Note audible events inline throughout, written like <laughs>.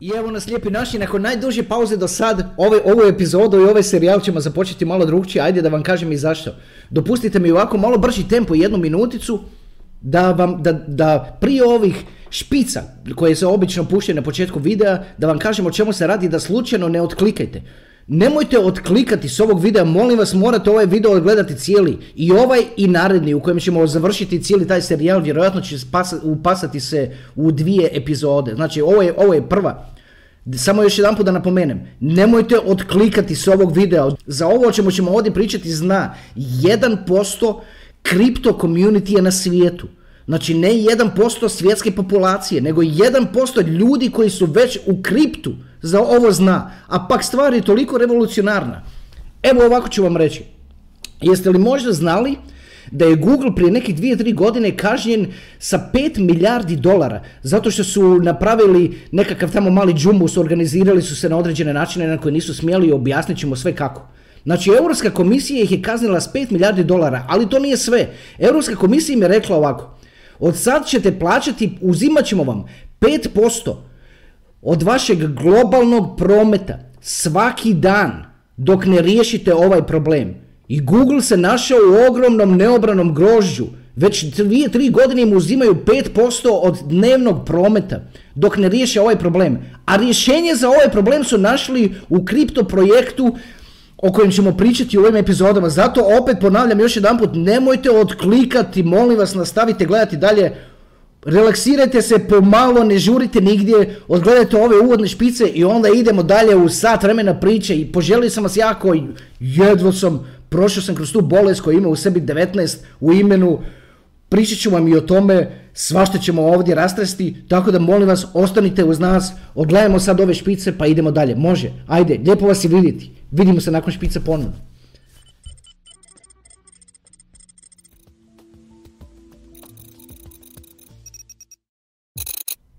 I evo nas lijepi naši, nakon najduže pauze do sad, ove, ovu epizodu i ovaj serijal ćemo započeti malo drugčije, ajde da vam kažem i zašto. Dopustite mi ovako malo brži tempo, jednu minuticu, da, vam, da, da prije ovih špica koje se obično puštaju na početku videa, da vam kažem o čemu se radi, da slučajno ne otklikajte. Nemojte otklikati s ovog videa, molim vas morate ovaj video odgledati cijeli. I ovaj i naredni u kojem ćemo završiti cijeli taj serijal, vjerojatno će upasati se u dvije epizode. Znači ovo je, ovo je prva. Samo još jedan put da napomenem, nemojte otklikati s ovog videa. Za ovo o čemu ćemo ovdje pričati zna 1% kripto community je na svijetu. Znači ne 1% svjetske populacije, nego 1% ljudi koji su već u kriptu za ovo zna. A pak stvar je toliko revolucionarna. Evo ovako ću vam reći. Jeste li možda znali da je Google prije nekih dvije, tri godine kažnjen sa 5 milijardi dolara zato što su napravili nekakav tamo mali džumbus, organizirali su se na određene načine na koje nisu smjeli i objasnit ćemo sve kako. Znači, Europska komisija ih je kaznila s 5 milijardi dolara, ali to nije sve. Europska komisija im je rekla ovako, od sad ćete plaćati, uzimat ćemo vam 5% od vašeg globalnog prometa svaki dan dok ne riješite ovaj problem. I Google se našao u ogromnom neobranom grožđu. Već dvije, tri godine im uzimaju 5% od dnevnog prometa dok ne riješe ovaj problem. A rješenje za ovaj problem su našli u kripto projektu o kojem ćemo pričati u ovim epizodama. Zato opet ponavljam još jedan put, nemojte odklikati, molim vas, nastavite gledati dalje. Relaksirajte se pomalo, ne žurite nigdje, odgledajte ove uvodne špice i onda idemo dalje u sat vremena priče i poželio sam vas jako, jedva sam, prošao sam kroz tu bolest koja ima u sebi 19 u imenu, pričat ću vam i o tome, svašta ćemo ovdje rastresti, tako da molim vas, ostanite uz nas, odgledajmo sad ove špice pa idemo dalje, može, ajde, lijepo vas je vidjeti. Vidimo se nakon špice ponovno.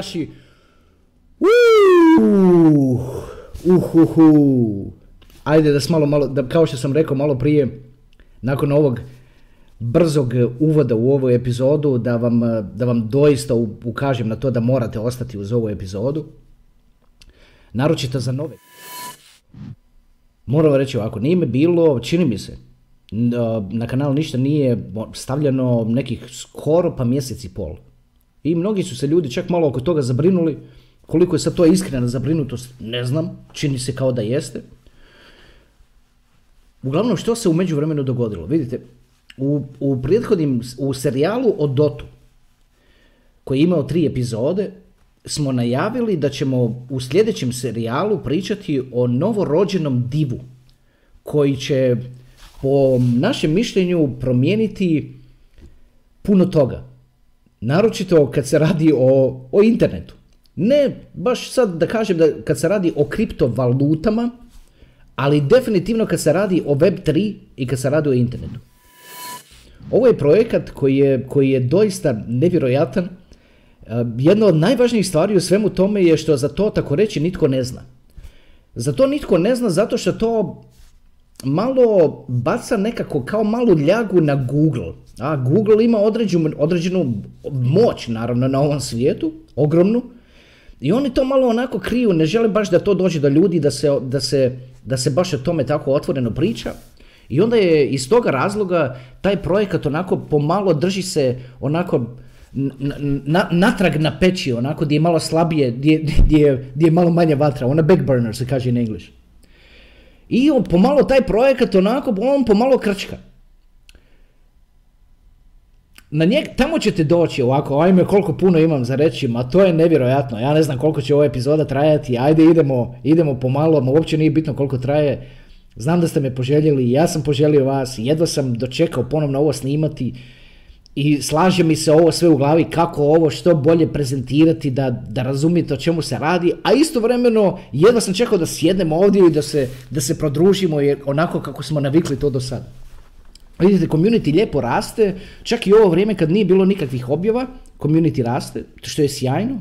Naši uhuhu. Ajde da malo, malo, da, kao što sam rekao malo prije, nakon ovog brzog uvoda u ovu epizodu, da vam, da vam doista ukažem na to da morate ostati uz ovu epizodu. Naročito za nove. Moram reći ovako, nije me bilo, čini mi se, na kanal ništa nije stavljeno nekih skoro pa mjesec i pol. I mnogi su se ljudi čak malo oko toga zabrinuli. Koliko je sad to iskrena zabrinutost, ne znam. Čini se kao da jeste. Uglavnom, što se u međuvremenu dogodilo? Vidite, u, u prethodnim, u serijalu o Dotu, koji je imao tri epizode, smo najavili da ćemo u sljedećem serijalu pričati o novorođenom divu, koji će po našem mišljenju promijeniti puno toga. Naročito kad se radi o, o internetu. Ne baš sad da kažem da kad se radi o kriptovalutama, ali definitivno kad se radi o Web3 i kad se radi o internetu. Ovo je projekat koji je, koji je doista nevjerojatan. E, jedna od najvažnijih stvari u svemu tome je što za to tako reći nitko ne zna. Za to nitko ne zna zato što to malo baca nekako kao malu ljagu na Google. A Google ima određenu, određenu moć naravno na ovom svijetu, ogromnu. I oni to malo onako kriju, ne žele baš da to dođe do ljudi, da se, da se, da se baš o tome tako otvoreno priča. I onda je iz toga razloga taj projekat onako pomalo drži se onako na, natrag na peći, onako gdje je malo slabije, gdje, gdje, gdje je malo manje vatra, ona backburner se kaže in English. I on, pomalo taj projekat onako, on pomalo krčka. Na njeg, tamo ćete doći ovako, ajme koliko puno imam za reći, ma to je nevjerojatno, ja ne znam koliko će ova epizoda trajati, ajde idemo, idemo pomalo, ma uopće nije bitno koliko traje, znam da ste me poželjeli, ja sam poželio vas, jedva sam dočekao ponovno ovo snimati i slaže mi se ovo sve u glavi kako ovo što bolje prezentirati da, da razumijete o čemu se radi, a istovremeno jedva sam čekao da sjednemo ovdje i da se, da se prodružimo jer onako kako smo navikli to do sada. Vidite, community lijepo raste, čak i ovo vrijeme kad nije bilo nikakvih objava, community raste, što je sjajno.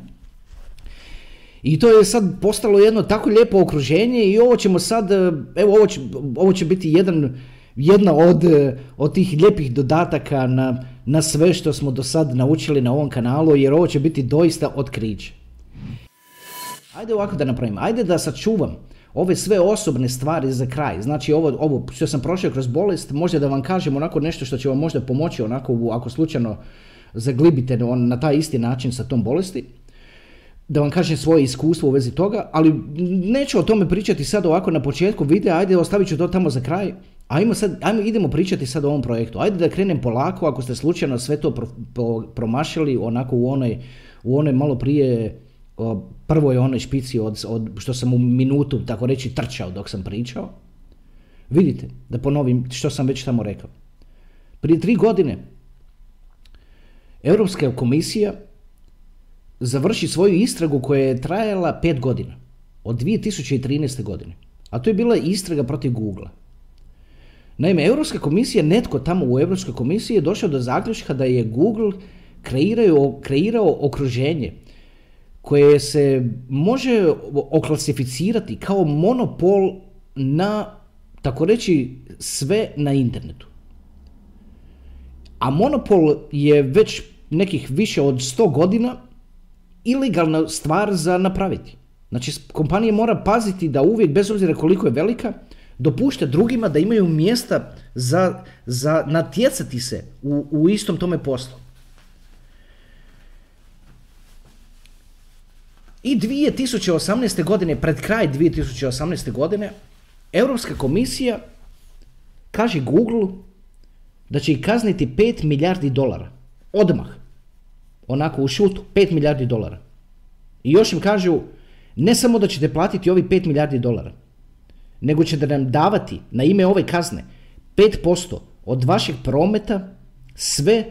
I to je sad postalo jedno tako lijepo okruženje i ovo ćemo sad, evo ovo će, ovo će biti jedan, jedna od, od tih lijepih dodataka na, na sve što smo do sad naučili na ovom kanalu, jer ovo će biti doista otkriće. Ajde ovako da napravim, ajde da sačuvam ove sve osobne stvari za kraj. Znači ovo, ovo što sam prošao kroz bolest, možda da vam kažem onako nešto što će vam možda pomoći onako ako slučajno zaglibite na taj isti način sa tom bolesti. Da vam kažem svoje iskustvo u vezi toga, ali neću o tome pričati sad ovako na početku videa, ajde ostavit ću to tamo za kraj. Ajmo sad, ajmo, idemo pričati sad o ovom projektu. Ajde da krenem polako, ako ste slučajno sve to promašili onako u onoj, u onoj malo prije prvoj onoj špici od, od, što sam u minutu, tako reći, trčao dok sam pričao. Vidite, da ponovim što sam već tamo rekao. Prije tri godine Europska komisija završi svoju istragu koja je trajala pet godina. Od 2013. godine. A to je bila istraga protiv Google. Naime, Europska komisija, netko tamo u Europskoj komisiji je došao do zaključka da je Google kreirao, kreirao okruženje koje se može oklasificirati kao monopol na, tako reći, sve na internetu. A monopol je već nekih više od 100 godina ilegalna stvar za napraviti. Znači, kompanija mora paziti da uvijek, bez obzira koliko je velika, dopušta drugima da imaju mjesta za, za natjecati se u, u istom tome poslu. I 2018. godine, pred kraj 2018. godine, Europska komisija kaže Google da će ih kazniti 5 milijardi dolara. Odmah. Onako u šutu, 5 milijardi dolara. I još im kažu, ne samo da ćete platiti ovi 5 milijardi dolara, nego ćete nam davati na ime ove kazne 5% od vašeg prometa sve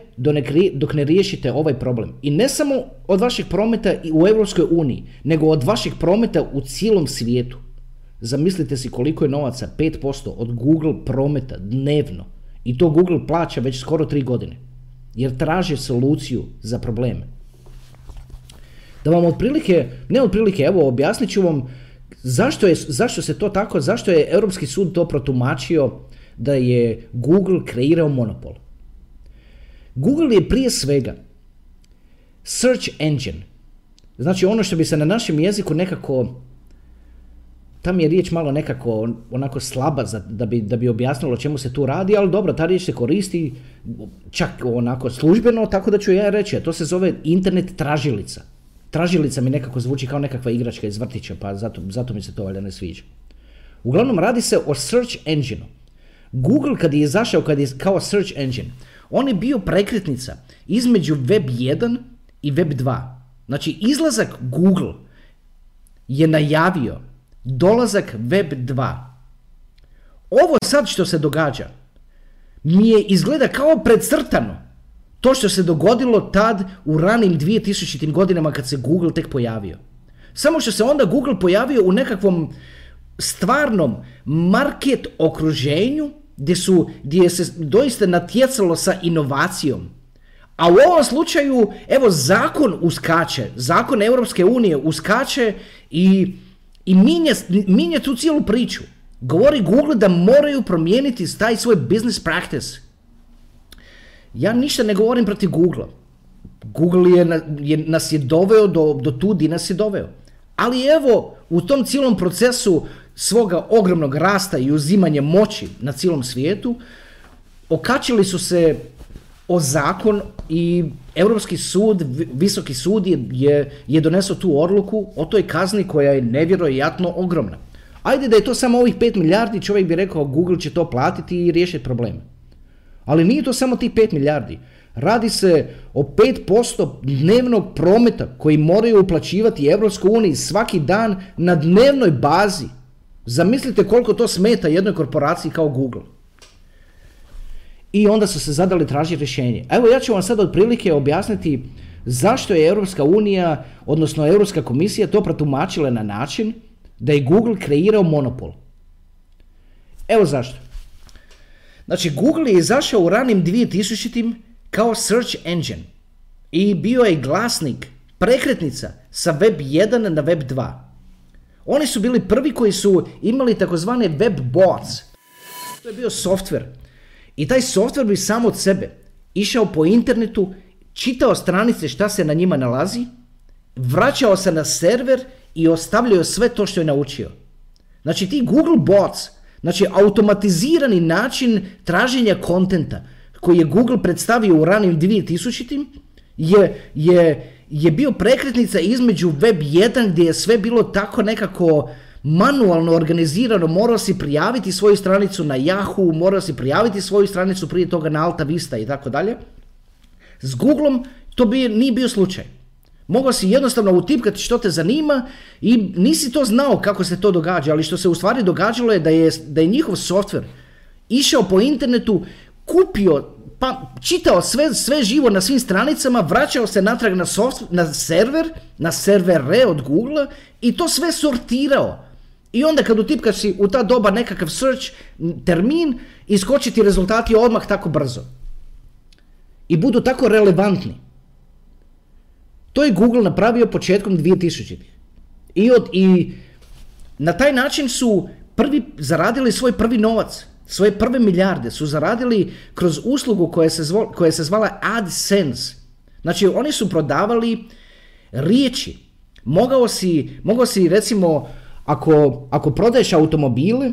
dok ne riješite ovaj problem. I ne samo od vašeg prometa u Europskoj uniji, nego od vašeg prometa u cijelom svijetu. Zamislite si koliko je novaca, 5% od Google prometa dnevno. I to Google plaća već skoro 3 godine. Jer traže soluciju za probleme. Da vam otprilike, ne otprilike, evo objasnit ću vam zašto, je, zašto se to tako, zašto je Europski sud to protumačio da je Google kreirao monopol. Google je prije svega search engine. Znači ono što bi se na našem jeziku nekako, tam je riječ malo nekako onako slaba za, da, bi, da bi objasnilo o čemu se tu radi, ali dobro, ta riječ se koristi čak onako službeno, tako da ću ja reći, a to se zove internet tražilica. Tražilica mi nekako zvuči kao nekakva igračka iz vrtića, pa zato, zato mi se to valjda ne sviđa. Uglavnom radi se o search engine Google kad je izašao kad je kao search engine, on je bio prekretnica između Web 1 i Web 2. Znači, izlazak Google je najavio dolazak Web 2. Ovo sad što se događa mi je izgleda kao predcrtano to što se dogodilo tad u ranim 2000. godinama kad se Google tek pojavio. Samo što se onda Google pojavio u nekakvom stvarnom market okruženju gdje, su, gdje se doista natjecalo sa inovacijom. A u ovom slučaju, evo, zakon uskače, zakon Europske unije uskače i, i minje, minje tu cijelu priču. Govori Google da moraju promijeniti taj svoj business practice. Ja ništa ne govorim protiv Google. Google je, je, nas je doveo do, do tu di nas je doveo. Ali evo, u tom cijelom procesu svoga ogromnog rasta i uzimanja moći na cijelom svijetu, okačili su se o zakon i Europski sud, Visoki sud je, je, donesao tu odluku o toj kazni koja je nevjerojatno ogromna. Ajde da je to samo ovih 5 milijardi, čovjek bi rekao Google će to platiti i riješiti probleme. Ali nije to samo tih 5 milijardi. Radi se o 5% dnevnog prometa koji moraju uplaćivati uniji svaki dan na dnevnoj bazi. Zamislite koliko to smeta jednoj korporaciji kao Google. i onda su se zadali tražiti rješenje. Evo ja ću vam sad otprilike objasniti zašto je Europska unija, odnosno Europska komisija to protumačila na način da je Google kreirao monopol. Evo zašto. Znači, Google je izašao u ranim 2000 kao search engine i bio je glasnik, prekretnica sa web 1 na web 2. Oni su bili prvi koji su imali takozvane web bots. To je bio software. I taj software bi sam od sebe išao po internetu, čitao stranice šta se na njima nalazi, vraćao se na server i ostavljao sve to što je naučio. Znači ti Google bots, znači automatizirani način traženja kontenta koji je Google predstavio u ranim 2000 je, je, je bio prekretnica između web 1 gdje je sve bilo tako nekako manualno organizirano, morao si prijaviti svoju stranicu na Yahoo, morao si prijaviti svoju stranicu prije toga na Alta Vista i tako dalje. S Googlom to bi, nije bio slučaj. Mogao si jednostavno utipkati što te zanima i nisi to znao kako se to događa, ali što se u stvari događalo je da je, da je njihov software išao po internetu, kupio, pa čitao sve, sve živo na svim stranicama, vraćao se natrag na, na server, na servere od Google i to sve sortirao. I onda kad utipkaš si u ta doba nekakav search termin, iskoči ti rezultati odmah tako brzo. I budu tako relevantni. To je Google napravio početkom 2000. I, od, I na taj način su prvi zaradili svoj prvi novac. Svoje prve milijarde su zaradili kroz uslugu koja se, koja se zvala AdSense. Znači oni su prodavali riječi. Mogao si, mogao si recimo ako, ako prodaješ automobile,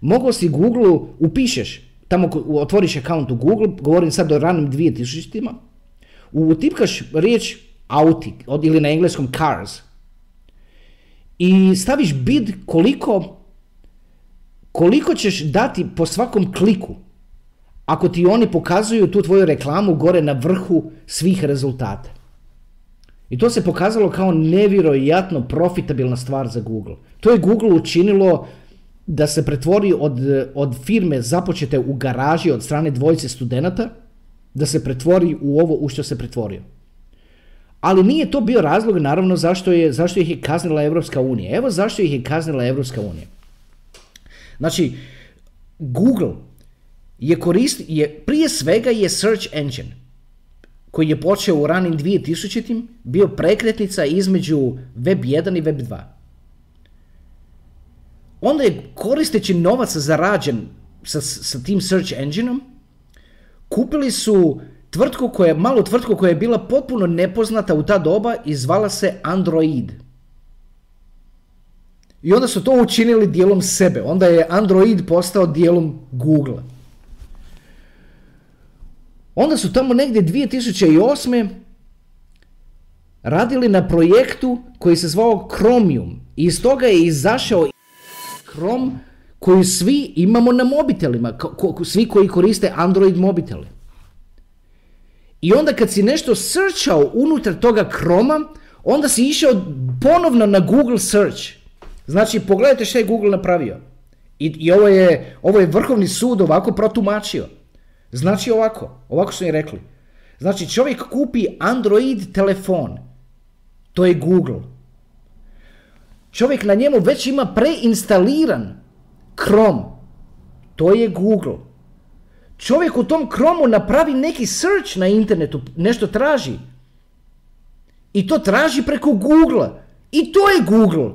mogao si Google upišeš, tamo otvoriš account u Google, govorim sad o ranim 2000-ima, utipkaš riječ auti, ili na engleskom cars, i staviš bid koliko, koliko ćeš dati po svakom kliku ako ti oni pokazuju tu tvoju reklamu gore na vrhu svih rezultata. I to se pokazalo kao nevjerojatno profitabilna stvar za Google. To je Google učinilo da se pretvori od, od firme započete u garaži od strane dvojice studenata, da se pretvori u ovo u što se pretvorio. Ali nije to bio razlog naravno zašto, je, zašto ih je kaznila Europska unija. Evo zašto ih je kaznila Europska unija. Znači, Google je koristi, je, prije svega je search engine koji je počeo u ranim 2000 bio prekretnica između web 1 i web 2 onda je koristeći novac zarađen sa, sa tim search engineom, kupili su tvrtku koja, malu tvrtku koja je bila potpuno nepoznata u ta doba i zvala se Android. I onda su to učinili dijelom sebe. Onda je Android postao dijelom Google. Onda su tamo negdje 2008. radili na projektu koji se zvao Chromium. I iz toga je izašao Chrome koju svi imamo na mobitelima, svi koji koriste Android mobitele. I onda kad si nešto searchao unutar toga Chroma, onda si išao ponovno na Google search. Znači, pogledajte što je Google napravio. I, i ovo, je, ovo je vrhovni sud ovako protumačio. Znači ovako, ovako su im rekli. Znači, čovjek kupi Android telefon. To je Google čovjek na njemu već ima preinstaliran Chrome. To je Google. Čovjek u tom Chromu napravi neki search na internetu, nešto traži. I to traži preko Google. I to je Google.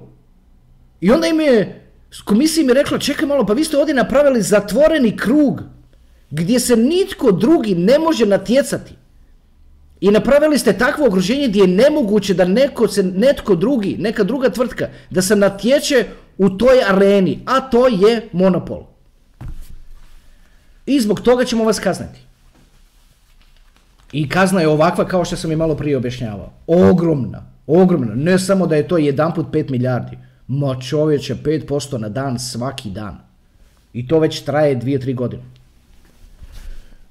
I onda im je, komisija mi rekla, čekaj malo, pa vi ste ovdje napravili zatvoreni krug gdje se nitko drugi ne može natjecati. I napravili ste takvo okruženje gdje je nemoguće da neko se, netko drugi, neka druga tvrtka, da se natječe u toj areni, a to je monopol. I zbog toga ćemo vas kazniti. I kazna je ovakva kao što sam i malo prije objašnjavao. Ogromna, ogromna. Ne samo da je to jedan put 5 milijardi. Ma čovječe, 5% na dan svaki dan. I to već traje 2-3 godine.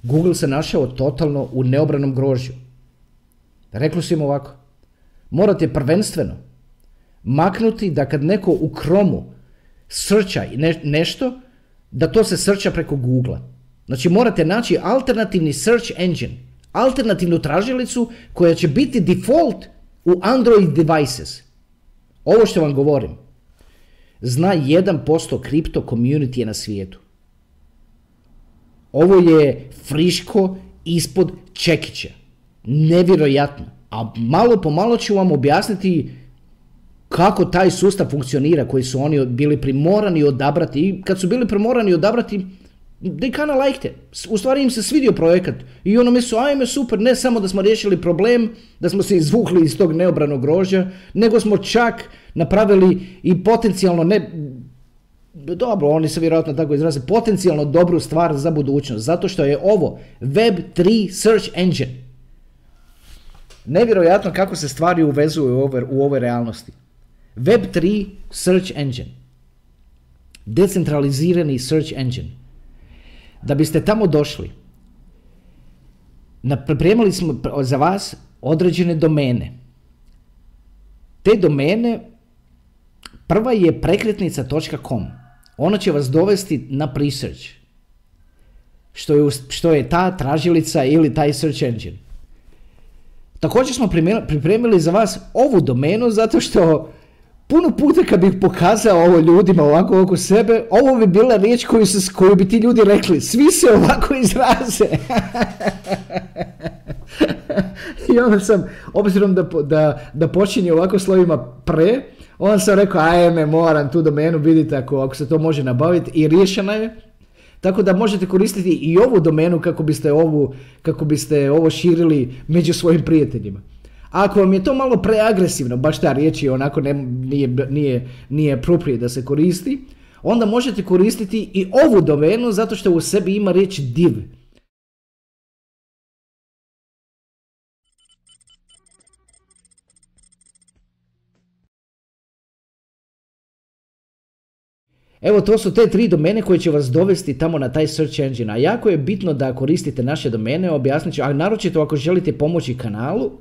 Google se našao totalno u neobranom grožju. Rekli su im ovako, morate prvenstveno maknuti da kad neko u kromu srča nešto, da to se srča preko Google. Znači morate naći alternativni search engine, alternativnu tražilicu koja će biti default u Android devices. Ovo što vam govorim, zna 1% kripto community na svijetu. Ovo je friško ispod čekića. Nevjerojatno. A malo po malo ću vam objasniti kako taj sustav funkcionira koji su oni bili primorani odabrati. I kad su bili primorani odabrati, they kinda liked it. U stvari im se svidio projekat. I ono mi su, ajme super, ne samo da smo riješili problem, da smo se izvukli iz tog neobranog grožđa, nego smo čak napravili i potencijalno ne, dobro, oni se vjerojatno tako izraze, potencijalno dobru stvar za budućnost, zato što je ovo Web3 search engine. Nevjerojatno kako se stvari uvezuju u ovoj, u ovoj realnosti. Web3 search engine. Decentralizirani search engine. Da biste tamo došli, pripremili smo za vas određene domene. Te domene, prva je prekretnica.com. Ona će vas dovesti na presearch. Što je, što je ta tražilica ili taj search engine. Također smo pripremili za vas ovu domenu zato što puno puta kad bih pokazao ovo ljudima ovako oko sebe, ovo bi bila riječ koju, se, koju bi ti ljudi rekli, svi se ovako izraze. <laughs> I onda sam, obzirom da, da, da počinje ovako slovima pre, onda sam rekao, ajme, moram tu domenu, vidite ako, ako se to može nabaviti i riješena je. Tako da možete koristiti i ovu domenu kako biste, ovu, kako biste ovo širili među svojim prijateljima. Ako vam je to malo preagresivno, baš ta riječ je onako ne, nije, nije, nije appropriate da se koristi, onda možete koristiti i ovu domenu zato što u sebi ima riječ div. Evo to su te tri domene koje će vas dovesti tamo na taj search engine. A jako je bitno da koristite naše domene, objasnit ću, a naročito ako želite pomoći kanalu,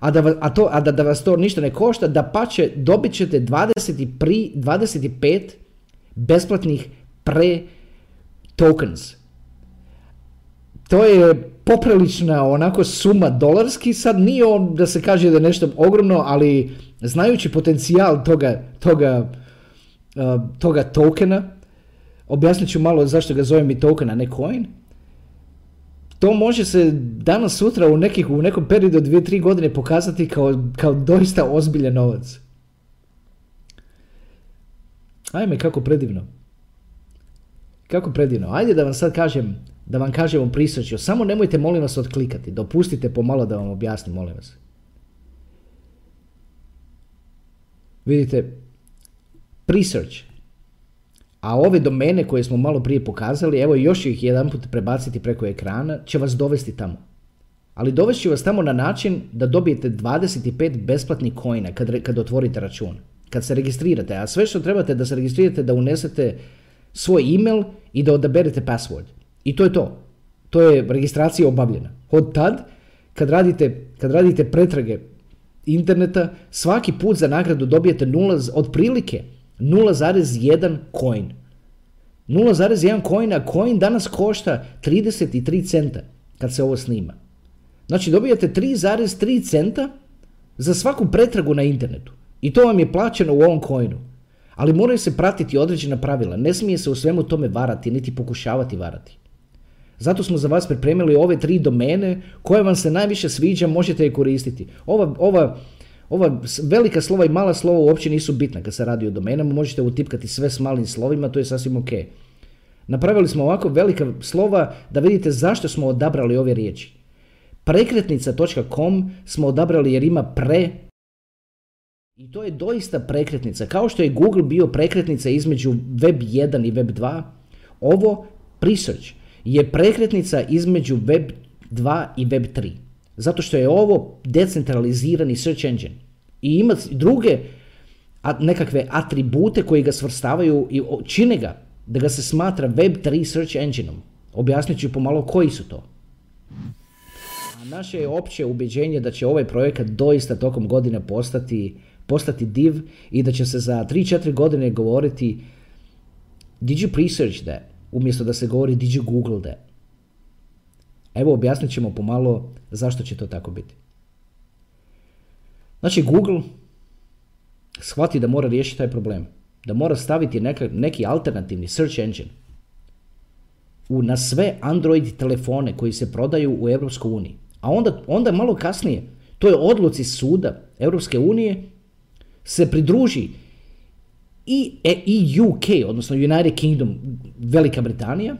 a da, a to, a da, da vas to ništa ne košta, da pa će, dobit ćete 20 25 besplatnih pre tokens. To je poprilična onako suma dolarski, sad nije on da se kaže da je nešto ogromno, ali znajući potencijal toga, toga toga tokena. Objasnit ću malo zašto ga zovem i token, a ne coin. To može se danas sutra u, nekih, u nekom periodu od 2-3 godine pokazati kao, kao doista ozbiljan novac. Ajme, kako predivno. Kako predivno. Ajde da vam sad kažem, da vam kažem u. Samo nemojte molim vas odklikati. Dopustite pomalo da vam objasnim, molim vas. Vidite, Research. A ove domene koje smo malo prije pokazali, evo još ih jedan put prebaciti preko ekrana, će vas dovesti tamo. Ali dovesti će vas tamo na način da dobijete 25 besplatnih coina kad, kad otvorite račun. Kad se registrirate, a sve što trebate da se registrirate da unesete svoj email i da odaberete password. I to je to. To je registracija obavljena. Od tad, kad radite, kad radite pretrage interneta, svaki put za nagradu dobijete nula, otprilike 0,1 coin. 0,1 coin, a coin danas košta 33 centa kad se ovo snima. Znači dobijate 3,3 centa za svaku pretragu na internetu. I to vam je plaćeno u ovom coinu. Ali moraju se pratiti određena pravila. Ne smije se u svemu tome varati, niti pokušavati varati. Zato smo za vas pripremili ove tri domene koje vam se najviše sviđa, možete je koristiti. Ova, ova ova velika slova i mala slova uopće nisu bitna kad se radi o domenama, možete utipkati sve s malim slovima, to je sasvim ok. Napravili smo ovako velika slova da vidite zašto smo odabrali ove riječi. Prekretnica.com smo odabrali jer ima pre i to je doista prekretnica. Kao što je Google bio prekretnica između Web 1 i Web 2, ovo Presearch je prekretnica između Web 2 i Web 3. Zato što je ovo decentralizirani search engine. I ima druge nekakve atribute koji ga svrstavaju i čine ga da ga se smatra Web3 search engineom. Objasnit ću pomalo koji su to. A naše je opće ubjeđenje da će ovaj projekat doista tokom godine postati, postati div i da će se za 3-4 godine govoriti Did you research that? umjesto da se govori did you google that. Evo objasnit ćemo pomalo zašto će to tako biti. Znači Google shvati da mora riješiti taj problem. Da mora staviti neka, neki alternativni search engine u, na sve Android telefone koji se prodaju u EU. A onda, onda malo kasnije, to je odluci suda Europske unije, se pridruži i, e, i UK, odnosno United Kingdom, Velika Britanija,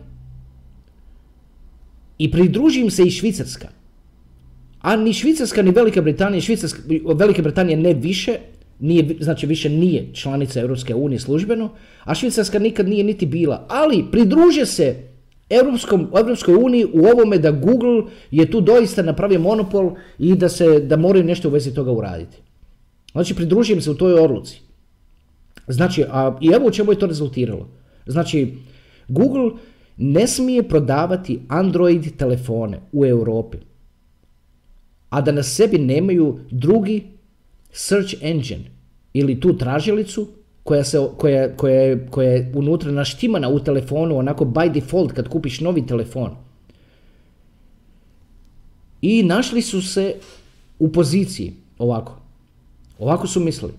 i pridruži im se i Švicarska. A ni Švicarska ni Velika Britanija, Švicarska, Velika Britanija ne više, nije, znači više nije članica Europske unije službeno, a Švicarska nikad nije niti bila. Ali pridruže se Europskom, Europskoj uniji u ovome da Google je tu doista napravio monopol i da, se, da moraju nešto u vezi toga uraditi. Znači pridružujem se u toj odluci. Znači, a, i evo u čemu je to rezultiralo. Znači, Google ne smije prodavati Android telefone u Europi, a da na sebi nemaju drugi search engine ili tu tražilicu koja, se, koja, koja, koja je unutra naštimana u telefonu, onako by default kad kupiš novi telefon. I našli su se u poziciji ovako. Ovako su mislili.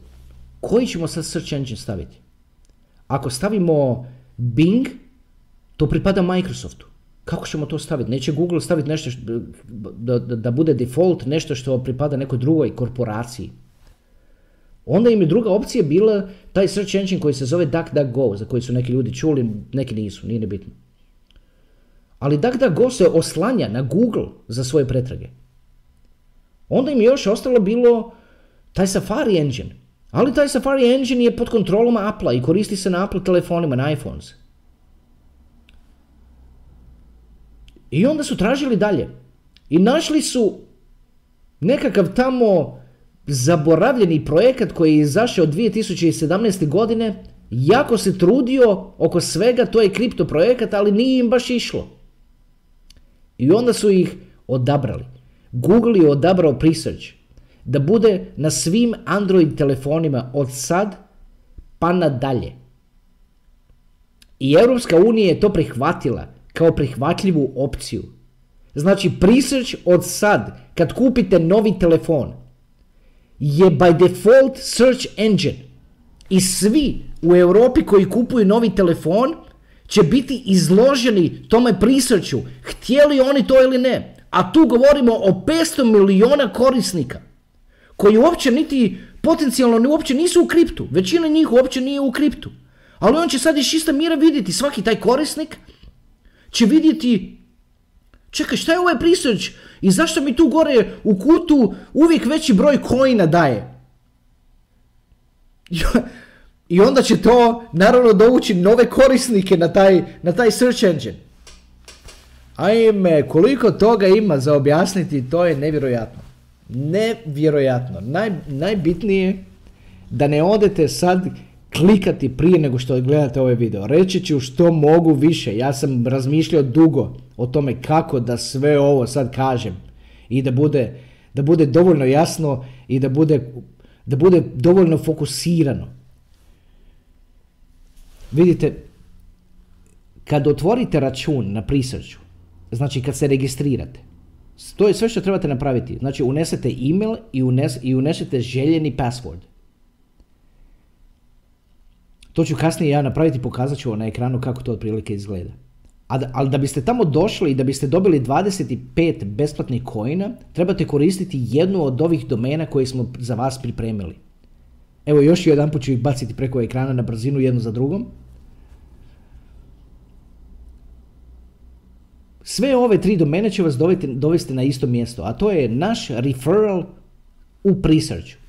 Koji ćemo sad search engine staviti? Ako stavimo Bing, to pripada Microsoftu. Kako ćemo to staviti? Neće Google staviti nešto što, da, da, bude default, nešto što pripada nekoj drugoj korporaciji. Onda im je druga opcija bila taj search engine koji se zove DuckDuckGo, za koji su neki ljudi čuli, neki nisu, nije nebitno. Ali DuckDuckGo se oslanja na Google za svoje pretrage. Onda im je još ostalo bilo taj Safari engine. Ali taj Safari engine je pod kontrolom Apple i koristi se na Apple telefonima, na iPhones. I onda su tražili dalje. I našli su nekakav tamo zaboravljeni projekat koji je izašao 2017. godine, jako se trudio oko svega, to je kripto projekat, ali nije im baš išlo. I onda su ih odabrali. Google je odabrao Presearch da bude na svim Android telefonima od sad pa nadalje. I Europska unija je to prihvatila kao prihvatljivu opciju. Znači, Presearch od sad, kad kupite novi telefon, je by default search engine. I svi u Europi koji kupuju novi telefon će biti izloženi tome prisrću, htjeli oni to ili ne. A tu govorimo o 500 miliona korisnika koji uopće niti potencijalno uopće nisu u kriptu. Većina njih uopće nije u kriptu. Ali on će sad iz čista mira vidjeti, svaki taj korisnik će vidjeti čekaj šta je ovaj research i zašto mi tu gore u kutu uvijek veći broj kojina daje? <laughs> I onda će to naravno dovući nove korisnike na taj, na taj search engine. Ajme, koliko toga ima za objasniti, to je nevjerojatno. Nevjerojatno. Naj, najbitnije da ne odete sad klikati prije nego što gledate ovaj video. Reći ću što mogu više. Ja sam razmišljao dugo o tome kako da sve ovo sad kažem i da bude, da bude dovoljno jasno i da bude, da bude dovoljno fokusirano. Vidite, kad otvorite račun na prisrću, znači kad se registrirate, to je sve što trebate napraviti. Znači unesete email i, unes, i unesete željeni password. To ću kasnije ja napraviti, pokazat ću na ekranu kako to otprilike izgleda. ali da biste tamo došli i da biste dobili 25 besplatnih kojina, trebate koristiti jednu od ovih domena koje smo za vas pripremili. Evo još jedan put ću ih baciti preko ekrana na brzinu jednu za drugom. Sve ove tri domene će vas dovesti na isto mjesto, a to je naš referral u Presearchu.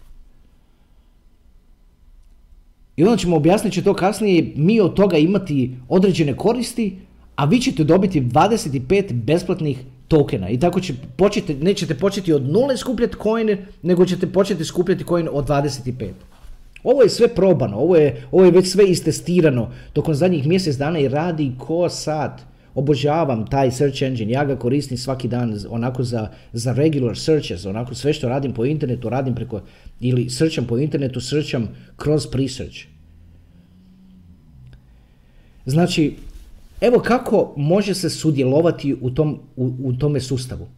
I onda ćemo objasniti će to kasnije, mi od toga imati određene koristi, a vi ćete dobiti 25 besplatnih tokena. I tako će početi, nećete početi od nule skupljati coine, nego ćete početi skupljati coin od 25. Ovo je sve probano, ovo je, ovo je već sve istestirano tokom zadnjih mjesec dana i radi ko sad. Obožavam taj search engine, ja ga koristim svaki dan onako za, za regular searches, onako sve što radim po internetu radim preko, ili searcham po internetu, searcham kroz presearch. Znači, Evo kako može se sudjelovati u, tom, u, u tome sustavu.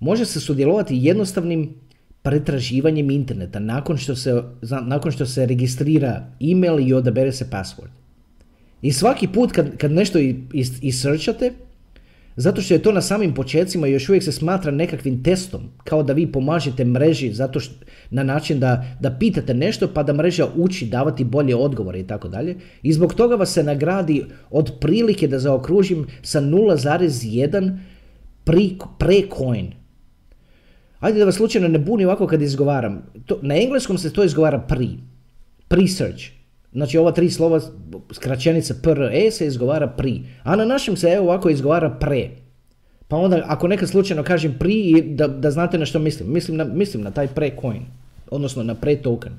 Može se sudjelovati jednostavnim pretraživanjem interneta nakon što se, nakon što se registrira email i odabere se password. I svaki put kad, kad nešto isrčate, zato što je to na samim počecima još uvijek se smatra nekakvim testom, kao da vi pomažete mreži zato što, na način da, da pitate nešto pa da mreža uči davati bolje odgovore i tako dalje. I zbog toga vas se nagradi od prilike da zaokružim sa 0,1 pre-coin. Ajde da vas slučajno ne buni ovako kad izgovaram. To, na engleskom se to izgovara pre. Pre-search. Znači ova tri slova, skraćenica PRE se izgovara pri. A na našem se evo ovako izgovara pre. Pa onda ako nekad slučajno kažem pri, da, da znate na što mislim. Mislim na, mislim na taj pre coin. Odnosno na pre token.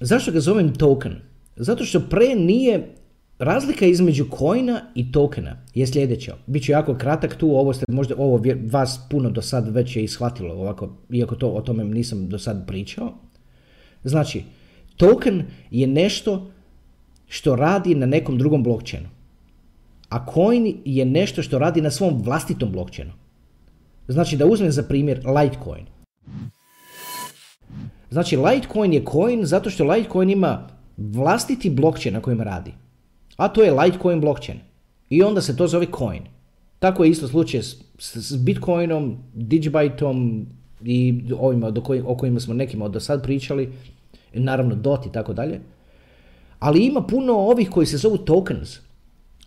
Zašto ga zovem token? Zato što pre nije Razlika između coina i tokena je sljedeća. Biću jako kratak tu, ovo ste možda, ovo vas puno do sad već je ishvatilo ovako, iako to o tome nisam do sad pričao. Znači, token je nešto što radi na nekom drugom blockchainu. A coin je nešto što radi na svom vlastitom blockchainu. Znači da uzmem za primjer Litecoin. Znači Litecoin je coin zato što Litecoin ima vlastiti blockchain na kojem radi a to je Litecoin blockchain. I onda se to zove coin. Tako je isto slučaj s, s Bitcoinom, Digibyteom i ovima do o kojima smo nekima do sad pričali, naravno DOT i tako dalje. Ali ima puno ovih koji se zovu tokens.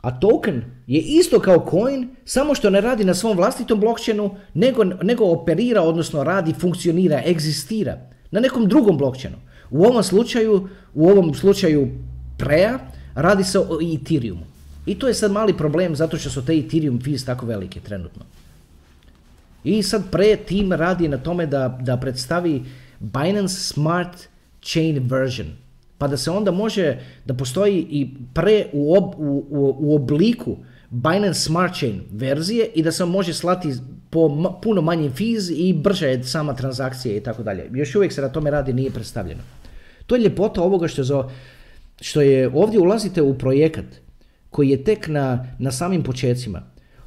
A token je isto kao coin, samo što ne radi na svom vlastitom blockchainu, nego, nego operira, odnosno radi, funkcionira, egzistira na nekom drugom blockchainu. U ovom slučaju, u ovom slučaju Prea, Radi se o Ethereumu. I to je sad mali problem zato što su te Ethereum fees tako velike trenutno. I sad pre tim radi na tome da, da predstavi Binance Smart Chain version. Pa da se onda može, da postoji i pre u, ob, u, u, u obliku Binance Smart Chain verzije i da se može slati po puno manjim fees i brže je sama transakcija i tako dalje. Još uvijek se na tome radi, nije predstavljeno. To je ljepota ovoga što, za, što je ovdje ulazite u projekat koji je tek na, na samim počecima.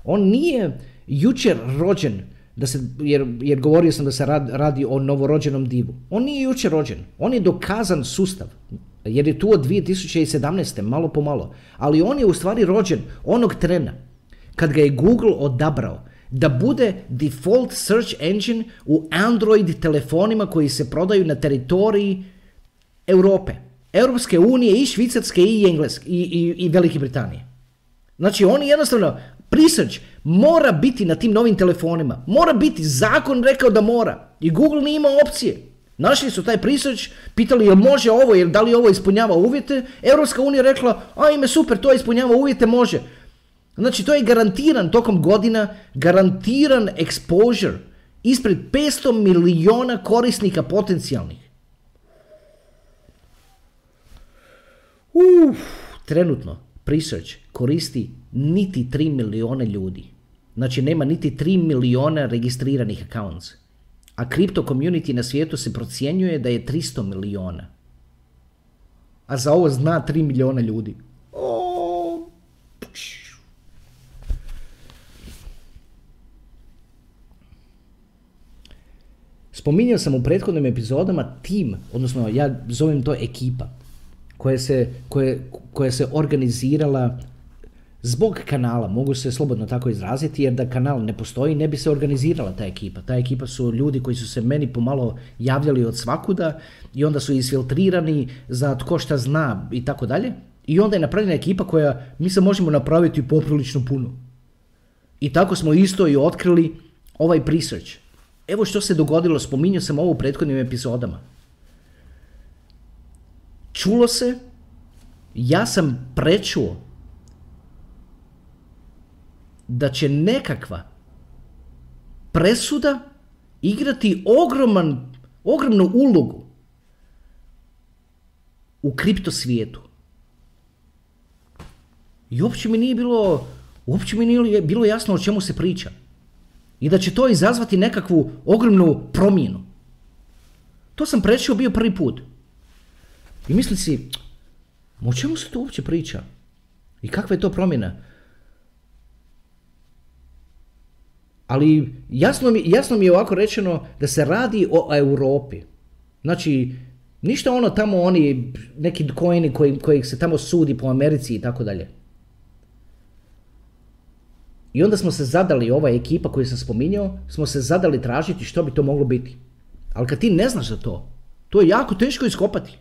On nije jučer rođen, da se, jer, jer govorio sam da se radi o novorođenom divu. On nije jučer rođen, on je dokazan sustav, jer je tu od 2017. malo po malo. Ali on je u stvari rođen onog trena kad ga je Google odabrao da bude default search engine u Android telefonima koji se prodaju na teritoriji Europe. Europske unije i Švicarske i Engleske i, i, i Velike Britanije. Znači oni jednostavno, research mora biti na tim novim telefonima. Mora biti, zakon rekao da mora. I Google nije imao opcije. Našli su taj research, pitali jel može ovo, jel da li ovo ispunjava uvjete. Europska unija rekla, a ime super, to ispunjava uvjete, može. Znači to je garantiran tokom godina, garantiran exposure ispred 500 miliona korisnika potencijalnih. Uf, trenutno Presearch koristi niti 3 milione ljudi. Znači nema niti 3 miliona registriranih accounts. A kripto community na svijetu se procjenjuje da je 300 miliona. A za ovo zna 3 miliona ljudi. Spominjao sam u prethodnim epizodama tim, odnosno ja zovem to ekipa koja se, koje, koja se organizirala zbog kanala, mogu se slobodno tako izraziti, jer da kanal ne postoji, ne bi se organizirala ta ekipa. Ta ekipa su ljudi koji su se meni pomalo javljali od svakuda i onda su isfiltrirani za tko šta zna i tako dalje. I onda je napravljena ekipa koja mi se možemo napraviti poprilično puno. I tako smo isto i otkrili ovaj research. Evo što se dogodilo, spominjao sam ovo u prethodnim epizodama. Čulo se, ja sam prečuo da će nekakva presuda igrati ogroman, ogromnu ulogu u kripto svijetu. I uopće mi nije bilo, uopće mi nije bilo jasno o čemu se priča. I da će to izazvati nekakvu ogromnu promjenu. To sam prečuo bio prvi put. I misli si, O čemu se tu uopće priča? I kakva je to promjena? Ali jasno mi, jasno mi je ovako rečeno da se radi o Europi. Znači, ništa ono tamo oni, neki coini koji, kojih se tamo sudi po Americi i tako dalje. I onda smo se zadali, ova ekipa koju sam spominjao, smo se zadali tražiti što bi to moglo biti. Ali kad ti ne znaš za to, to je jako teško iskopati.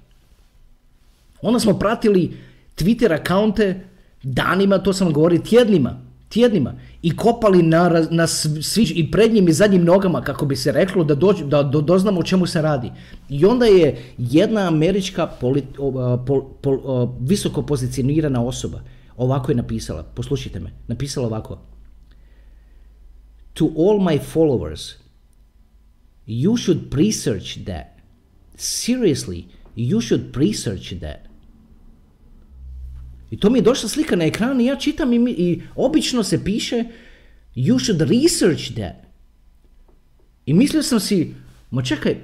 Onda smo pratili Twitter akaunte danima, to sam govorio, tjednima, tjednima. I kopali na, na svi, i prednjim i zadnjim nogama, kako bi se reklo, da, dođu, da doznamo o čemu se radi. I onda je jedna američka visoko pozicionirana osoba ovako je napisala, poslušajte me, napisala ovako. To all my followers, you should research that. Seriously, you should research that. I to mi je došla slika na ekran i ja čitam i, i obično se piše you should research that. I mislio sam si, ma čekaj,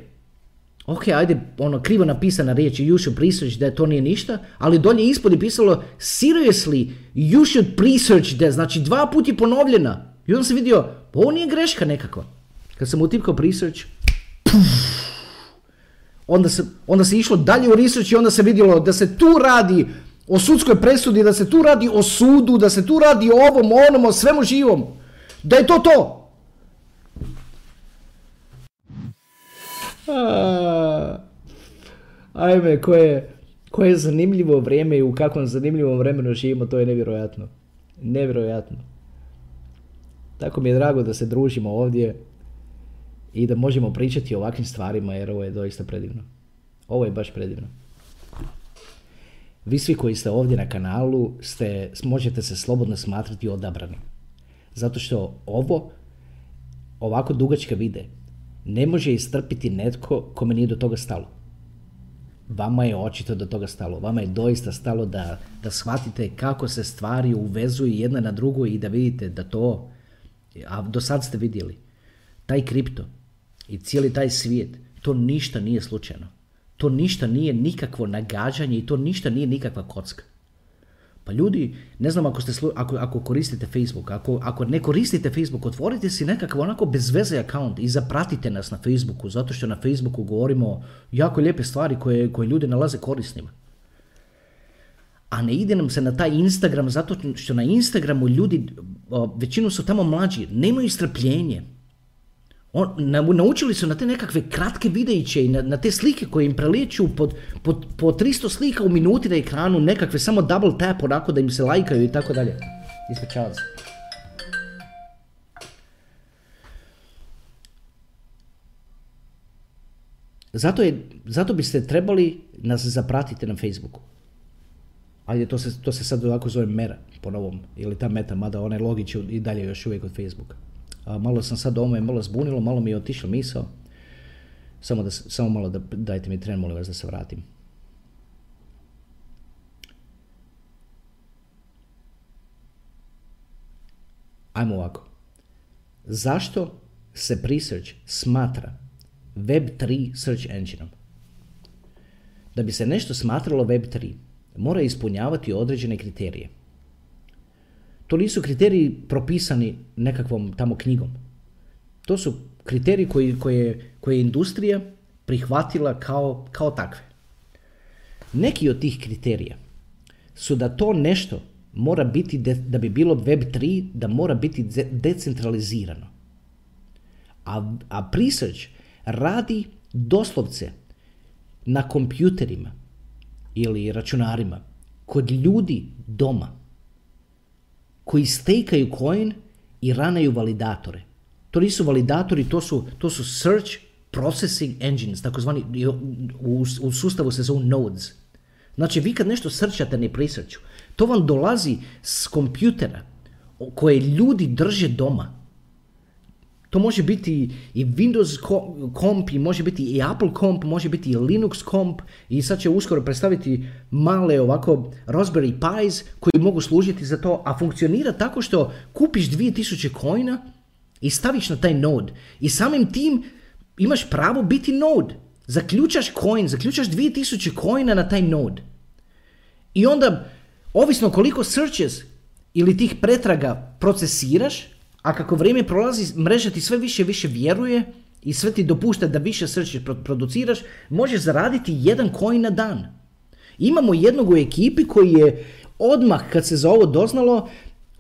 ok, ajde, ono, krivo napisana riječ you should research that, to nije ništa, ali dolje ispod je pisalo seriously, you should research that, znači dva puta je ponovljena. I onda sam vidio, ovo nije greška nekako. Kad sam utipkao research, onda se, onda se išlo dalje u research i onda se vidjelo da se tu radi o sudskoj presudi, da se tu radi o sudu, da se tu radi o ovom, onom, o svemu živom. Da je to to. ajme, koje, koje zanimljivo vrijeme i u kakvom zanimljivom vremenu živimo, to je nevjerojatno. Nevjerojatno. Tako mi je drago da se družimo ovdje i da možemo pričati o ovakvim stvarima jer ovo je doista predivno. Ovo je baš predivno. Vi svi koji ste ovdje na kanalu ste, možete se slobodno smatrati odabrani. Zato što ovo, ovako dugačka vide, ne može istrpiti netko kome nije do toga stalo. Vama je očito do toga stalo. Vama je doista stalo da, da shvatite kako se stvari uvezuju jedna na drugu i da vidite da to, a do sad ste vidjeli, taj kripto i cijeli taj svijet, to ništa nije slučajno. To ništa nije nikakvo nagađanje i to ništa nije nikakva kocka. Pa ljudi, ne znam ako, ste, ako, ako koristite Facebook, ako, ako ne koristite Facebook, otvorite si nekakav onako bezveze account i zapratite nas na Facebooku, zato što na Facebooku govorimo jako lijepe stvari koje, koje ljudi nalaze korisnima. A ne ide nam se na taj Instagram zato što na Instagramu ljudi, većinu su tamo mlađi, nemaju strpljenje on, naučili su na te nekakve kratke videiće i na, na te slike koje im prelijeću pod, pod, po 300 slika u minuti na ekranu, nekakve samo double tap onako da im se lajkaju i tako dalje. Ispričavam se. Zato, je, zato biste trebali nas zapratiti na Facebooku. Ajde, to se, to se sad ovako zove mera po novom, ili ta meta, mada ona je logič i dalje još uvijek od Facebooka malo sam sad ovo malo zbunilo, malo mi je otišlo misao. Samo, da, samo malo da, dajte mi tren, molim vas da se vratim. Ajmo ovako. Zašto se Presearch smatra Web3 search engineom? Da bi se nešto smatralo Web3, mora ispunjavati određene kriterije. To nisu kriteriji propisani nekakvom tamo knjigom. To su kriteriji koji, koje, koje je industrija prihvatila kao, kao takve. Neki od tih kriterija su da to nešto mora biti, da bi bilo Web3, da mora biti decentralizirano. A, a Presearch radi doslovce na kompjuterima ili računarima kod ljudi doma koji stekaju coin i ranaju validatore. To nisu validatori, to su, to su search processing engines, takozvani, u, u sustavu se zovu nodes. Znači, vi kad nešto srčate na presearchu, to vam dolazi s kompjutera koje ljudi drže doma. To može biti i Windows komp, i može biti i Apple komp, može biti i Linux komp i sad će uskoro predstaviti male ovako Raspberry Pis koji mogu služiti za to, a funkcionira tako što kupiš 2000 kojina i staviš na taj node i samim tim imaš pravo biti node. Zaključaš coin, zaključaš 2000 kojina na taj node. I onda, ovisno koliko searches ili tih pretraga procesiraš, a kako vrijeme prolazi, mreža ti sve više više vjeruje i sve ti dopušta da više searches produciraš, možeš zaraditi jedan coin na dan. Imamo jednog u ekipi koji je odmah kad se za ovo doznalo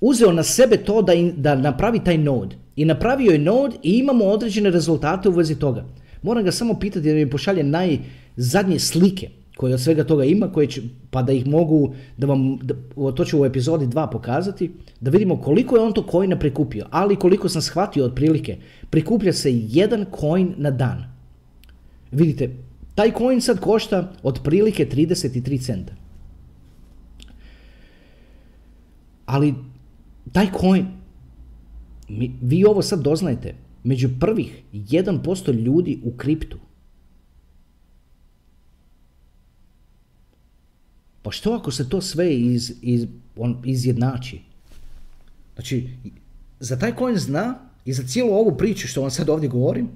uzeo na sebe to da, da napravi taj node. I napravio je node i imamo određene rezultate u vezi toga. Moram ga samo pitati da mi pošalje najzadnje slike koje od svega toga ima, koje će, pa da ih mogu, da vam, da, to ću u epizodi 2 pokazati, da vidimo koliko je on to coina prikupio, ali koliko sam shvatio otprilike, prikuplja se jedan coin na dan. Vidite, taj coin sad košta otprilike 33 centa. Ali taj coin, vi ovo sad doznajte, među prvih 1% ljudi u kriptu. Pa što ako se to sve iz, iz, on, izjednači? Znači, za taj coin zna i za cijelu ovu priču što vam sad ovdje govorim,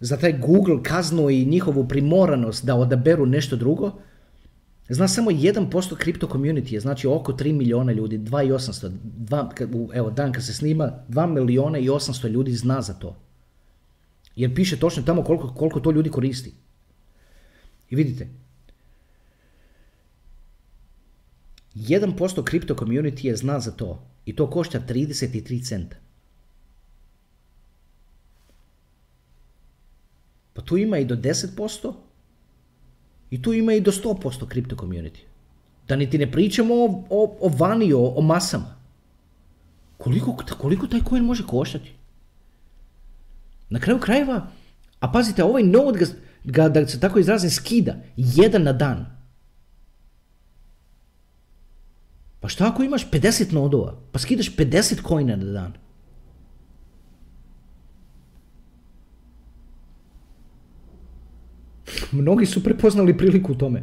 za taj Google kaznu i njihovu primoranost da odaberu nešto drugo, Zna samo 1% kripto community, znači oko 3 milijuna ljudi, 2 2, evo dan kad se snima, 2 milijuna i 800 ljudi zna za to. Jer piše točno tamo koliko, koliko to ljudi koristi. I vidite, 1% kripto community je zna za to i to košta 33 centa. Pa tu ima i do 10%, i tu ima i do 100% kripto community. Da niti ne pričamo o, o, o vani, o, masama. Koliko, koliko taj coin može koštati? Na kraju krajeva, a pazite, ovaj node ga, ga, da se tako izrazim, skida jedan na dan. Pa šta ako imaš 50 nodova? Pa skidaš 50 coina na dan. Mnogi su prepoznali priliku u tome.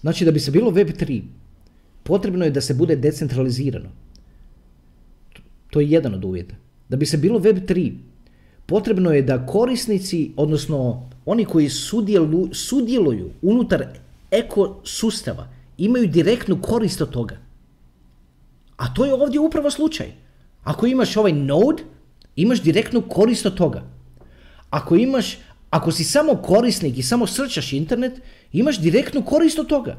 Znači da bi se bilo Web3, potrebno je da se bude decentralizirano. To je jedan od uvjeta. Da bi se bilo Web3, potrebno je da korisnici, odnosno oni koji sudjelu, sudjeluju unutar ekosustava, imaju direktnu korist od toga. A to je ovdje upravo slučaj. Ako imaš ovaj node, imaš direktnu korist od toga. Ako imaš ako si samo korisnik i samo srčaš internet, imaš direktnu korist od toga.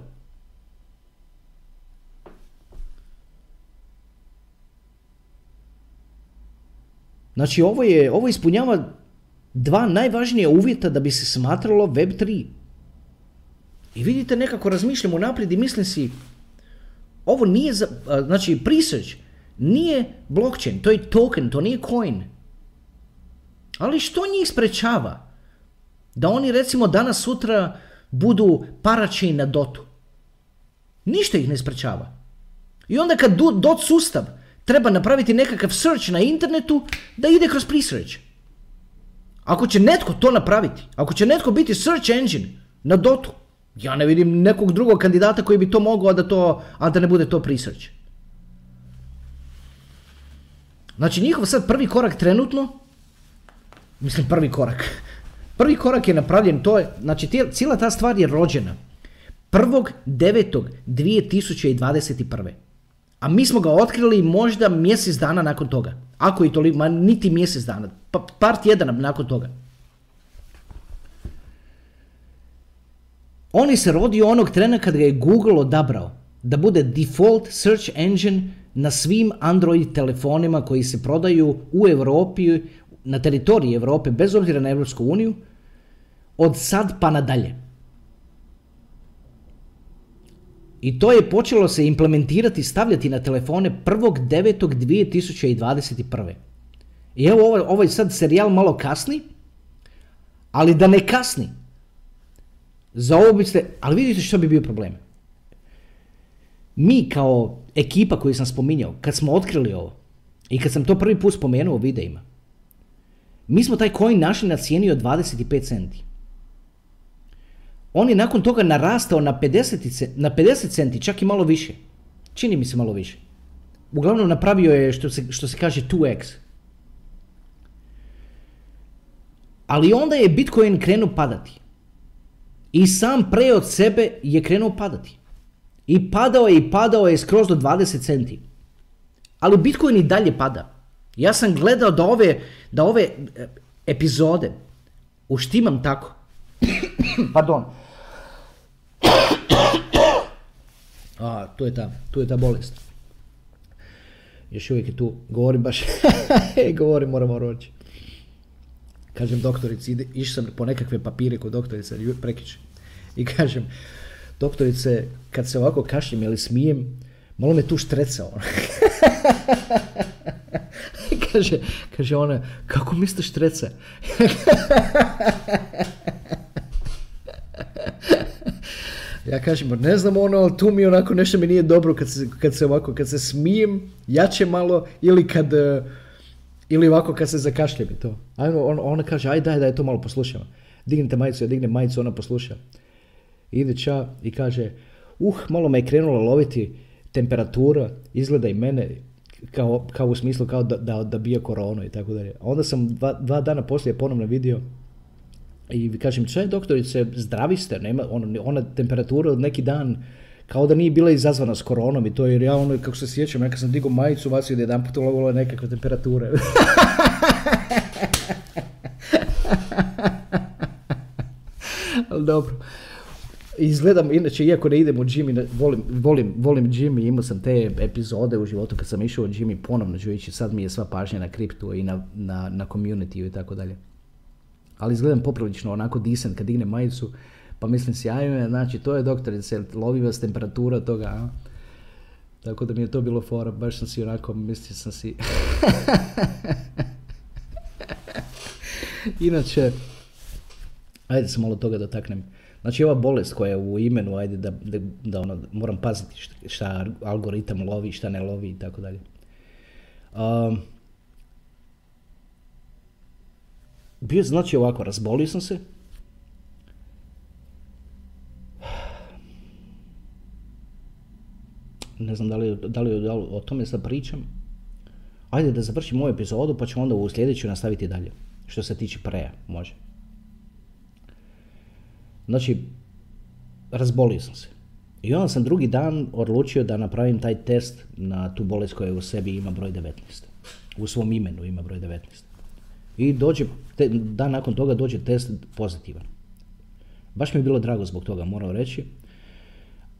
Znači ovo, je, ovo ispunjava dva najvažnija uvjeta da bi se smatralo Web3. I vidite, nekako razmišljam unaprijed i mislim si, ovo nije, za, znači research nije blockchain, to je token, to nije coin. Ali što njih sprečava? Da oni recimo danas sutra budu parači na dotu. Ništa ih ne sprečava. I onda kad dot sustav treba napraviti nekakav search na internetu, da ide kroz pre-search. Ako će netko to napraviti, ako će netko biti search engine na dotu, ja ne vidim nekog drugog kandidata koji bi to mogao, da, to, a da ne bude to pre-search. Znači njihov sad prvi korak trenutno, mislim prvi korak, Prvi korak je napravljen, to je, znači cijela ta stvar je rođena 1.9.2021. A mi smo ga otkrili možda mjesec dana nakon toga. Ako i toliko, ma niti mjesec dana, pa par tjedana nakon toga. On se rodio onog trena kad ga je Google odabrao da bude default search engine na svim Android telefonima koji se prodaju u Europi, na teritoriji Europe, bez obzira na Europsku uniju, od sad pa nadalje. I to je počelo se implementirati, stavljati na telefone 1.9.2021. I evo ovaj, ovaj sad serijal malo kasni, ali da ne kasni. Za ovo biste, ali vidite što bi bio problem. Mi kao ekipa koju sam spominjao, kad smo otkrili ovo, i kad sam to prvi put spomenuo u videima, mi smo taj coin našli na cijeni od 25 centi. On je nakon toga narastao na 50, na 50 centi, čak i malo više. Čini mi se malo više. Uglavnom napravio je što se, što se kaže 2x. Ali onda je Bitcoin krenuo padati. I sam pre od sebe je krenuo padati. I padao je i padao je skroz do 20 centi. Ali Bitcoin i dalje pada. Ja sam gledao da ove, da ove e, epizode uštimam tako. Pardon. A, tu je ta, tu je ta bolest. Još uvijek je tu, govorim baš, <laughs> govorim, moram roći. Kažem doktorici, išao sam po nekakve papire kod doktorice prekiče. I kažem, doktorice, kad se ovako kašljem ili smijem, malo me tu štrecao. <laughs> kaže, kaže ona, kako misliš štreca? <laughs> ja kažem, ne znam ono, ali tu mi onako nešto mi nije dobro kad se, kad se ovako, kad se smijem, jače malo, ili kad, uh, ili ovako kad se zakašljem i to. Ajmo, on, ona kaže, aj daj, daj, to malo poslušamo. Dignite majicu, ja dignem majicu, ona posluša. Ide ča i kaže, uh, malo me je krenula loviti temperatura, izgleda i mene, kao, kao u smislu kao da, da, da bije koronu i tako dalje. Onda sam dva, dva dana poslije ponovno vidio i kažem, če doktorice, zdravi ste, nema, ona, ona temperatura od neki dan kao da nije bila izazvana s koronom i to jer ja ono, kako se sjećam, neka sam digao majicu, vas je jedan put ulovilo nekakve temperature. <laughs> Ali dobro. Izgledam, inače, iako ne idem u Jimmy, volim, volim, volim Jimmy, imao sam te epizode u životu kad sam išao u Jimmy, ponovno ću ići, sad mi je sva pažnja na kriptu i na, na, na community i tako dalje. Ali izgledam poprilično onako decent kad dignem majicu, pa mislim si, ajme, znači to je doktorice, lovi vas temperatura toga, a? Tako da mi je to bilo fora, baš sam si onako, mislio sam si... <laughs> Inače, ajde se malo toga dotaknem. Znači ova bolest koja je u imenu, ajde da, da, da ono, moram paziti šta, šta, algoritam lovi, šta ne lovi i tako dalje. Um, bio znači ovako, razbolio sam se, ne znam da li, da li, da li o tome sad pričam. Ajde da završim ovu epizodu pa ćemo onda u sljedeću nastaviti dalje. Što se tiče preja, može. Znači, razbolio sam se. I onda sam drugi dan odlučio da napravim taj test na tu bolest koja u sebi ima broj 19. U svom imenu ima broj 19. I dođe, te, dan nakon toga dođe test pozitivan. Baš mi je bilo drago zbog toga, moram reći.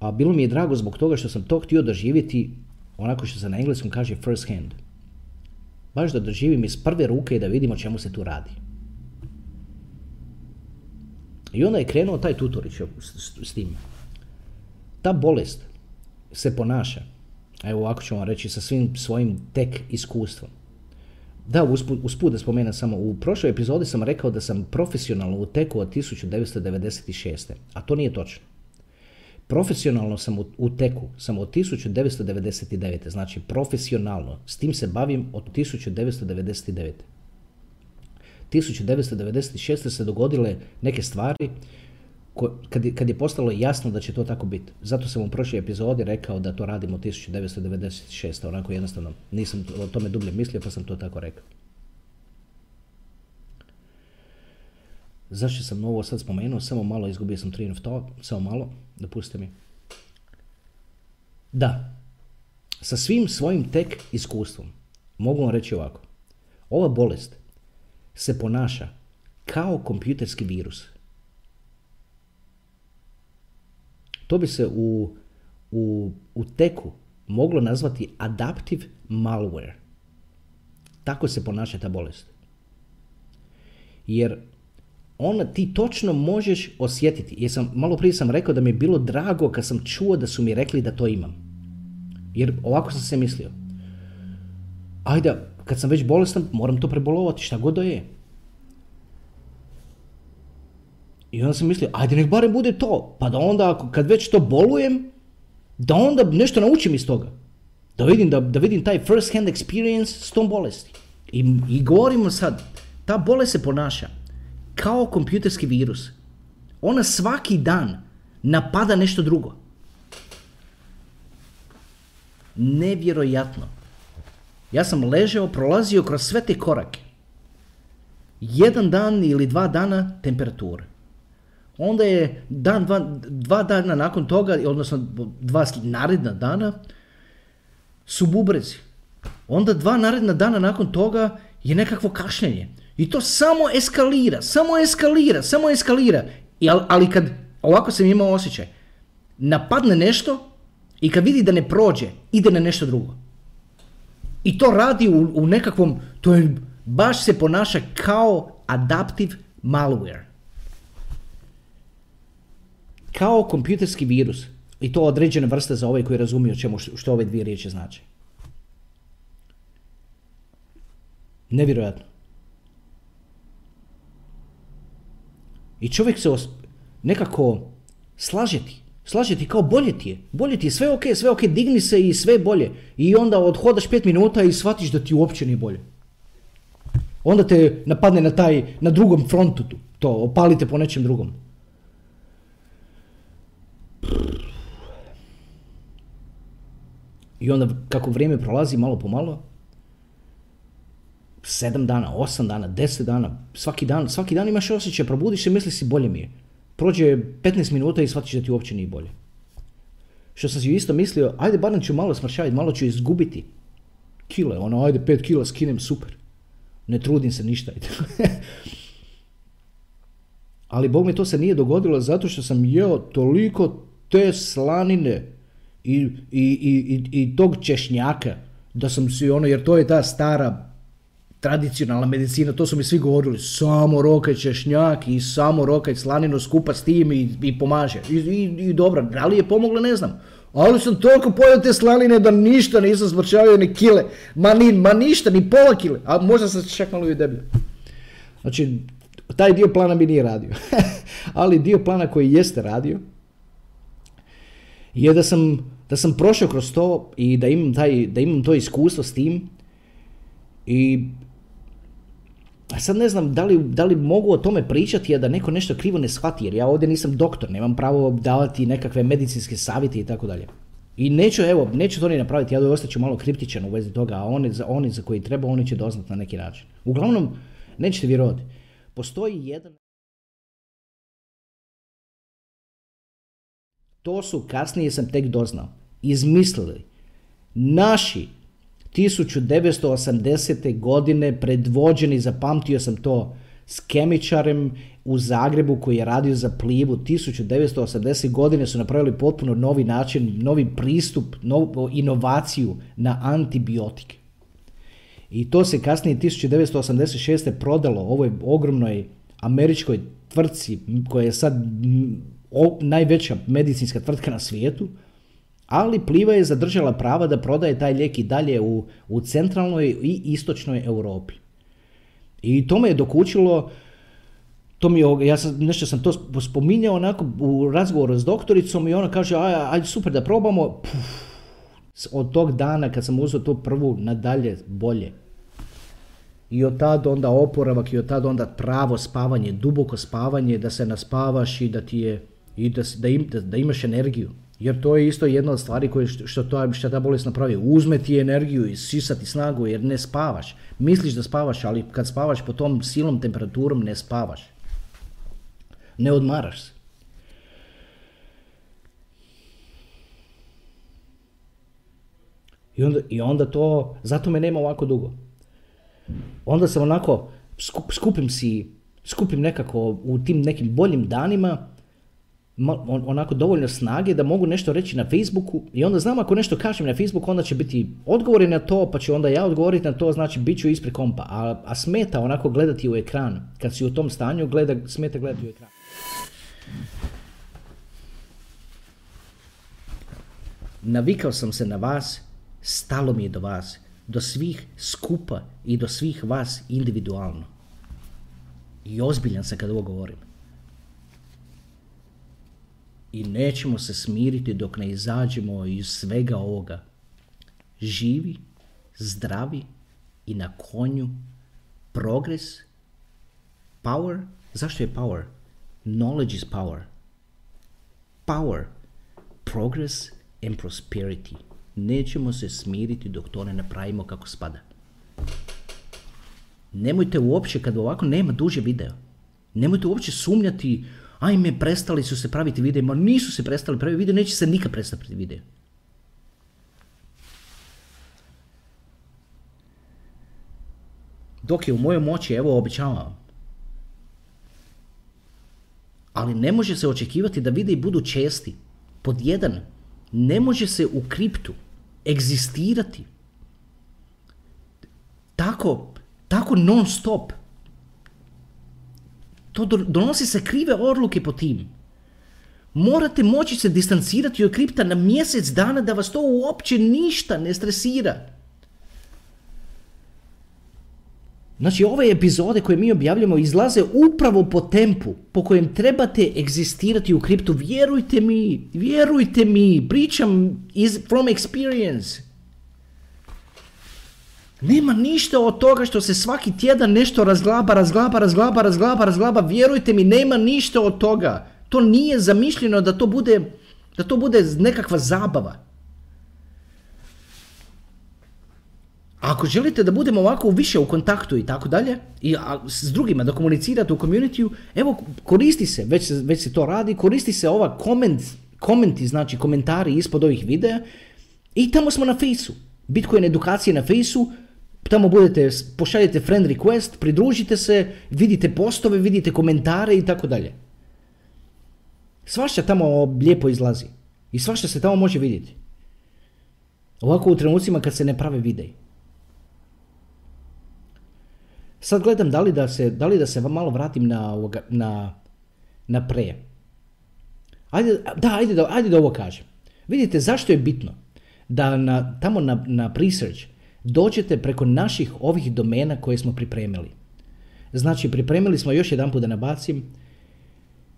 A bilo mi je drago zbog toga što sam to htio doživjeti onako što se na engleskom kaže first hand. Baš da doživim iz prve ruke i da vidimo čemu se tu radi. I onda je krenuo taj tutorić s, s tim. Ta bolest se ponaša, evo ovako ću vam reći, sa svim svojim tek iskustvom. Da, usput, usput da spomenem samo, u prošloj epizodi sam rekao da sam profesionalno u teku od 1996. A to nije točno. Profesionalno sam u, teku, sam od 1999. Znači profesionalno, s tim se bavim od 1999. 1996. se dogodile neke stvari ko, kad, je, postalo jasno da će to tako biti. Zato sam u prošloj epizodi rekao da to radimo 1996. Onako jednostavno nisam o tome dublje mislio pa sam to tako rekao. Zašto sam ovo sad spomenuo? Samo malo izgubio sam train of thought. Samo malo, dopustite mi. Da, sa svim svojim tek iskustvom mogu vam reći ovako. Ova bolest se ponaša kao kompjuterski virus. To bi se u, u, u teku moglo nazvati adaptive malware. Tako se ponaša ta bolest. Jer ona ti točno možeš osjetiti. Jer sam, malo prije sam rekao da mi je bilo drago kad sam čuo da su mi rekli da to imam. Jer ovako sam se mislio. Ajde, kad sam već bolestan, moram to prebolovati, šta god da je. I onda sam mislio, ajde nek barem bude to, pa da onda kad već to bolujem, da onda nešto naučim iz toga. Da vidim, da, da vidim taj first hand experience s tom bolesti. I, I govorimo sad, ta bolest se ponaša kao kompjuterski virus. Ona svaki dan napada nešto drugo. Nevjerojatno. Ja sam ležao, prolazio kroz sve te korake. Jedan dan ili dva dana temperature. onda je dan, dva, dva dana nakon toga, odnosno dva naredna dana, su bubrezi. Onda dva naredna dana nakon toga je nekakvo kašljenje. I to samo eskalira, samo eskalira, samo eskalira. I, ali kad, ovako sam imao osjećaj, napadne nešto i kad vidi da ne prođe, ide na nešto drugo. I to radi u, u nekakvom, to je, baš se ponaša kao adaptive malware. Kao kompjuterski virus. I to određene vrste za ovaj koji razumiju čemu što ove dvije riječi znači. Nevjerojatno. I čovjek se nekako slažeti. Slažeti kao bolje ti je. Bolje ti je, sve ok, sve ok, digni se i sve bolje. I onda odhodaš pet minuta i shvatiš da ti uopće nije bolje. Onda te napadne na taj, na drugom frontu to, opalite po nečem drugom. I onda kako vrijeme prolazi malo po malo, sedam dana, osam dana, deset dana, svaki dan, svaki dan imaš osjećaj, probudiš se misliš si bolje mi je. Prođe 15 minuta i shvatiš da ti uopće nije bolje. Što sam si isto mislio, ajde barem ću malo smršaviti, malo ću izgubiti kile, ono ajde 5 kila skinem, super. Ne trudim se ništa. <laughs> Ali Bog mi to se nije dogodilo zato što sam jeo toliko te slanine i, i, i, i tog češnjaka da sam si ono, jer to je ta stara tradicionalna medicina, to su mi svi govorili, samo rokaj češnjak i samo rokaj slaninu skupa s tim i, i pomaže. I, i, I dobro, da li je pomoglo, ne znam. Ali sam toliko pojel te slanine da ništa nisam smrčavio ni kile. Ma, ni, ma ništa, ni pola kile. A možda sam čak malo i deblje. Znači, taj dio plana mi nije radio. <laughs> Ali dio plana koji jeste radio je da sam, da sam prošao kroz to i da imam, taj, da imam to iskustvo s tim i a sad ne znam da li, da li mogu o tome pričati, a da neko nešto krivo ne shvati, jer ja ovdje nisam doktor, nemam pravo davati nekakve medicinske savjete i tako dalje. I neću, evo, neću to ni napraviti, ja ostaću malo kriptičan u vezi toga, a oni, za, oni za koji treba, oni će doznat na neki način. Uglavnom, nećete vjerovati, postoji jedan... To su, kasnije sam tek doznao, izmislili naši 1980. godine predvođeni, zapamtio sam to, s kemičarem u Zagrebu koji je radio za plivu 1980. godine su napravili potpuno novi način, novi pristup, novu inovaciju na antibiotike. I to se kasnije 1986. prodalo ovoj ogromnoj američkoj tvrtci koja je sad najveća medicinska tvrtka na svijetu, ali Pliva je zadržala prava da prodaje taj lijek i dalje u, u centralnoj i istočnoj Europi. I to me je dokučilo, to mi je, ja sam, nešto sam to spominjao onako u razgovoru s doktoricom i ona kaže, aj, ajde super da probamo. od tog dana kad sam uzeo tu prvu nadalje bolje. I od tad onda oporavak i od tad onda pravo spavanje, duboko spavanje, da se naspavaš i da ti je, i da, da, im, da, da imaš energiju. Jer to je isto jedna od stvari koje što, to, što ta bolest napravi. Uzme ti energiju i sisati snagu jer ne spavaš. Misliš da spavaš, ali kad spavaš po tom silnom temperaturom ne spavaš. Ne odmaraš se. I onda, I onda to, zato me nema ovako dugo. Onda sam onako, skupim si, skupim nekako u tim nekim boljim danima, onako dovoljno snage da mogu nešto reći na Facebooku i onda znam ako nešto kažem na Facebooku onda će biti odgovori na to pa ću onda ja odgovoriti na to znači bit ću ispred kompa. A, a smeta onako gledati u ekran. Kad si u tom stanju gleda, smeta gledati u ekran. Navikao sam se na vas stalo mi je do vas do svih skupa i do svih vas individualno. I ozbiljan sam kad ovo govorim i nećemo se smiriti dok ne izađemo iz svega ovoga. Živi, zdravi i na konju progres, power. Zašto je power? Knowledge is power. Power, progress and prosperity. Nećemo se smiriti dok to ne napravimo kako spada. Nemojte uopće, kad ovako nema duže video, nemojte uopće sumnjati ajme, prestali su se praviti videa, ma nisu se prestali praviti videa, neće se nikad prestati videa. Dok je u mojoj moći, evo obećavam. Ali ne može se očekivati da videi budu česti. Pod jedan, ne može se u kriptu egzistirati tako, tako non stop. To donosi se krive odluke po tim. Morate moći se distancirati od kripta na mjesec dana da vas to uopće ništa ne stresira. Znači ove epizode koje mi objavljamo izlaze upravo po tempu po kojem trebate egzistirati u kriptu. Vjerujte mi, vjerujte mi, pričam from experience. Nema ništa od toga što se svaki tjedan nešto razglaba, razglaba, razglaba, razglaba, razglaba. Vjerujte mi, nema ništa od toga. To nije zamišljeno da to bude, da to bude nekakva zabava. ako želite da budemo ovako više u kontaktu i tako dalje, i s drugima da komunicirate u community evo koristi se, već, već se to radi, koristi se ova koment, komenti, znači komentari ispod ovih videa i tamo smo na fejsu. Bitcoin edukacije na fejsu, tamo budete, pošaljete friend request, pridružite se, vidite postove, vidite komentare i tako dalje. Svašta tamo lijepo izlazi. I svašta se tamo može vidjeti. Ovako u trenucima kad se ne prave videi. Sad gledam da li da se, da da se malo vratim na, na, na pre. Ajde, da, ajde da, ajde da ovo kažem. Vidite, zašto je bitno da na, tamo na, na research dođete preko naših ovih domena koje smo pripremili. Znači, pripremili smo još jedan put da nabacim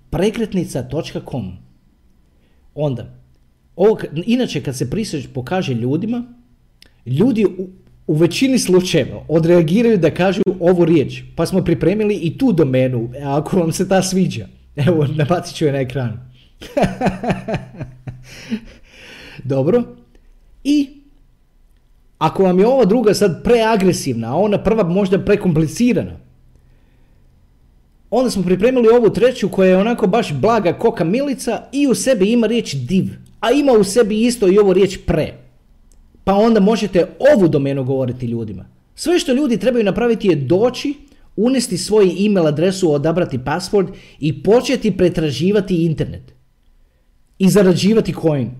prekretnica.com Onda, ovo, inače kad se research pokaže ljudima, ljudi u, u većini slučajeva odreagiraju da kažu ovu riječ, pa smo pripremili i tu domenu, ako vam se ta sviđa. Evo, <laughs> nabacit ću je na ekran. <laughs> Dobro. I ako vam je ova druga sad preagresivna, a ona prva možda prekomplicirana, onda smo pripremili ovu treću koja je onako baš blaga koka milica i u sebi ima riječ div, a ima u sebi isto i ovu riječ pre. Pa onda možete ovu domenu govoriti ljudima. Sve što ljudi trebaju napraviti je doći, unesti svoj email adresu, odabrati password i početi pretraživati internet. I zarađivati coin.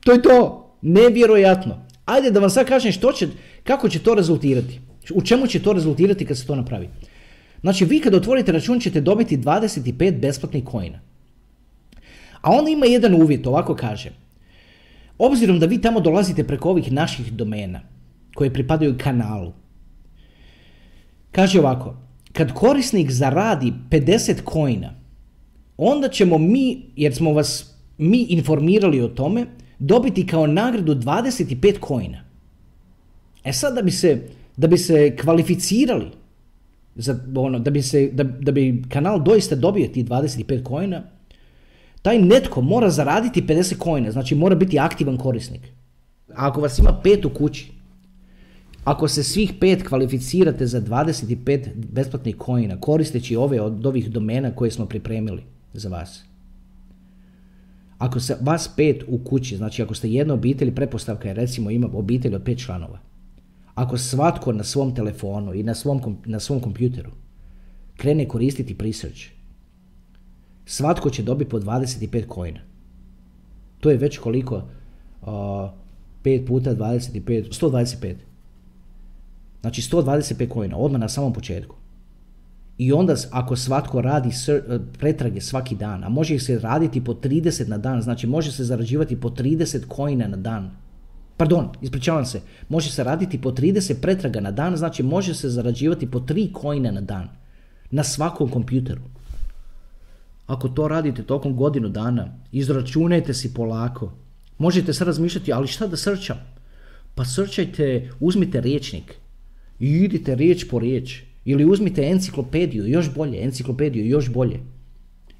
To je to. Nevjerojatno. Ajde da vam sad kažem što će, kako će to rezultirati. U čemu će to rezultirati kad se to napravi. Znači vi kad otvorite račun ćete dobiti 25 besplatnih coina. A onda ima jedan uvjet, ovako kaže. Obzirom da vi tamo dolazite preko ovih naših domena koje pripadaju kanalu. Kaže ovako, kad korisnik zaradi 50 coina, onda ćemo mi, jer smo vas mi informirali o tome, dobiti kao nagradu 25 coina. E sad da bi se, da bi se kvalificirali, za, ono, da, bi se, da, da bi kanal doista dobio ti 25 coina, taj netko mora zaraditi 50 coina, znači mora biti aktivan korisnik. A ako vas ima pet u kući, ako se svih pet kvalificirate za 25 besplatnih coina koristeći ove od ovih domena koje smo pripremili za vas, ako se vas pet u kući, znači ako ste jedna obitelj, prepostavka je recimo ima obitelj od pet članova. Ako svatko na svom telefonu i na svom, na svom kompjuteru krene koristiti Presearch, svatko će dobiti po 25 kojina. To je već koliko? Uh, 5 puta 25, 125. Znači 125 kojina, odmah na samom početku. I onda ako svatko radi e, pretrage svaki dan, a može se raditi po 30 na dan, znači može se zarađivati po 30 kojina na dan. Pardon, ispričavam se, može se raditi po 30 pretraga na dan, znači može se zarađivati po 3 kojina na dan. Na svakom kompjuteru. Ako to radite tokom godinu dana, izračunajte si polako. Možete se razmišljati, ali šta da srčam? Pa srčajte, uzmite riječnik i idite riječ po riječ. Ili uzmite enciklopediju, još bolje, enciklopediju, još bolje.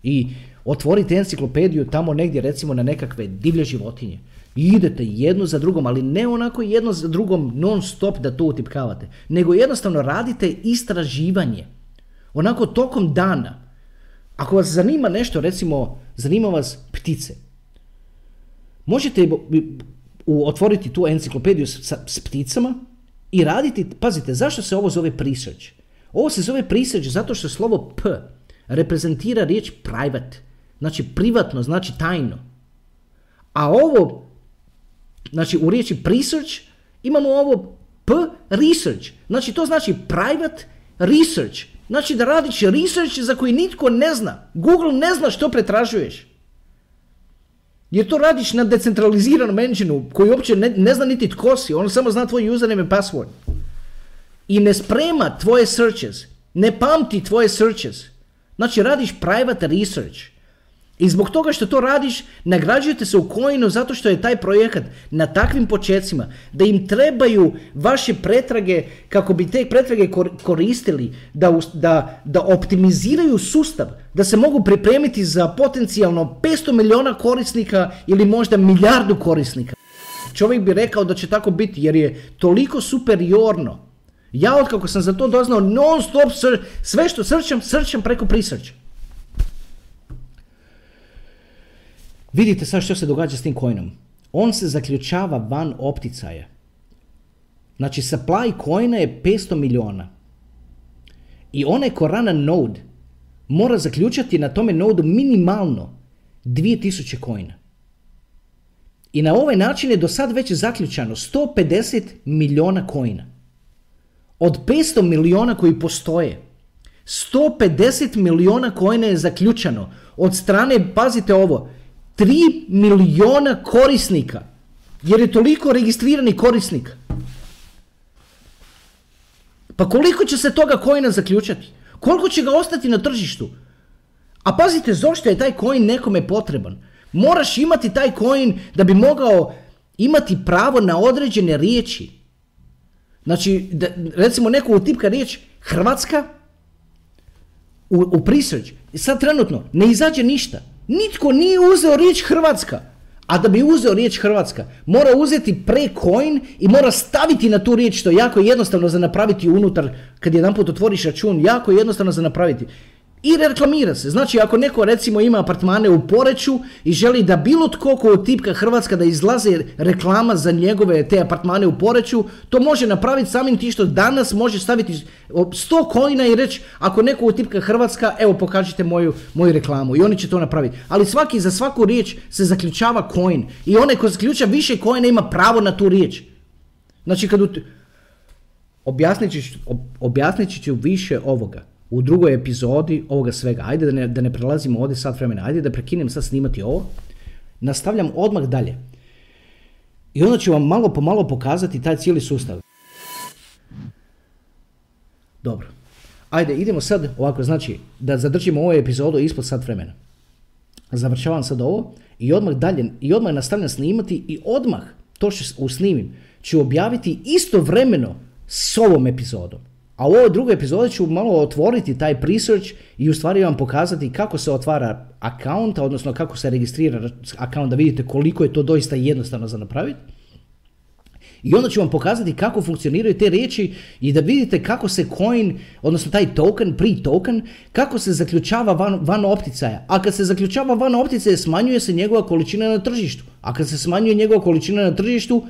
I otvorite enciklopediju tamo negdje recimo na nekakve divlje životinje. I idete jednu za drugom, ali ne onako jedno za drugom non stop da to utipkavate, nego jednostavno radite istraživanje. Onako tokom dana Ako vas zanima nešto, recimo, zanima vas ptice, možete otvoriti tu enciklopediju s, s pticama i raditi, pazite, zašto se ovo zove research? Ovo se zove research zato što slovo P reprezentira riječ private, znači privatno, znači tajno. A ovo, znači u riječi research imamo ovo P research, znači to znači private research, znači da radiš research za koji nitko ne zna. Google ne zna što pretražuješ. Jer to radiš na decentraliziranom engineu koji uopće ne, ne zna niti tko si, on samo zna tvoj username i password. I ne sprema tvoje searches, ne pamti tvoje searches. Znači radiš private research. I zbog toga što to radiš, nagrađujete se u coinu zato što je taj projekat na takvim počecima da im trebaju vaše pretrage kako bi te pretrage koristili da, da, da optimiziraju sustav, da se mogu pripremiti za potencijalno 500 milijuna korisnika ili možda milijardu korisnika. Čovjek bi rekao da će tako biti jer je toliko superiorno. Ja od kako sam za to doznao non stop sve što srčam, srčam preko prisrća. Vidite sad što se događa s tim coinom. On se zaključava van opticaja. Znači supply coina je 500 miliona. I onaj ko rana node mora zaključati na tome nodu minimalno 2000 coina. I na ovaj način je do sad već zaključano 150 miliona coina. Od 500 miliona koji postoje, 150 miliona coina je zaključano od strane, pazite ovo, 3 miliona korisnika. Jer je toliko registrirani korisnik. Pa koliko će se toga kojina zaključati? Koliko će ga ostati na tržištu? A pazite, zašto je taj coin nekome potreban? Moraš imati taj coin da bi mogao imati pravo na određene riječi. Znači, da, recimo neko utipka riječ Hrvatska u, u I sad trenutno ne izađe ništa. Nitko nije uzeo riječ Hrvatska. A da bi uzeo riječ Hrvatska, mora uzeti precoin i mora staviti na tu riječ, što je jako jednostavno za napraviti unutar, kad jedan put otvoriš račun, jako jednostavno za napraviti i reklamira se. Znači ako neko recimo ima apartmane u Poreću i želi da bilo tko ko tipka Hrvatska da izlaze reklama za njegove te apartmane u Poreću, to može napraviti samim ti što danas može staviti 100 kojina i reći ako neko utipka Hrvatska, evo pokažite moju, moju reklamu i oni će to napraviti. Ali svaki za svaku riječ se zaključava coin i onaj ko zaključa više coina ima pravo na tu riječ. Znači kad objasnit ću više ovoga u drugoj epizodi ovoga svega. Ajde da ne, da ne prelazimo ovdje sat vremena, ajde da prekinem sad snimati ovo. Nastavljam odmah dalje. I onda ću vam malo po malo pokazati taj cijeli sustav. Dobro. Ajde, idemo sad ovako, znači, da zadržimo ovu epizodu ispod sat vremena. Završavam sad ovo i odmah dalje, i odmah nastavljam snimati i odmah to što usnimim ću objaviti istovremeno s ovom epizodom. A u ovoj drugoj epizodi ću malo otvoriti taj research i u stvari vam pokazati kako se otvara account, odnosno kako se registrira account, da vidite koliko je to doista jednostavno za napraviti. I onda ću vam pokazati kako funkcioniraju te riječi i da vidite kako se coin, odnosno taj token, pre-token, kako se zaključava van, van opticaja. A kad se zaključava van opticaja, smanjuje se njegova količina na tržištu. A kad se smanjuje njegova količina na tržištu,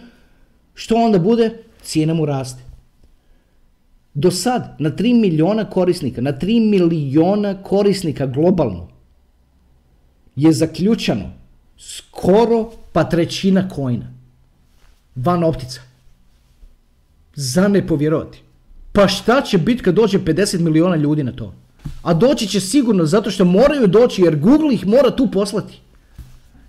što onda bude? Cijena mu raste. Do sad, na 3 miliona korisnika, na 3 miliona korisnika globalno, je zaključano skoro pa trećina kojina. Van optica. Za ne povjerovati. Pa šta će biti kad dođe 50 miliona ljudi na to? A doći će sigurno zato što moraju doći jer Google ih mora tu poslati.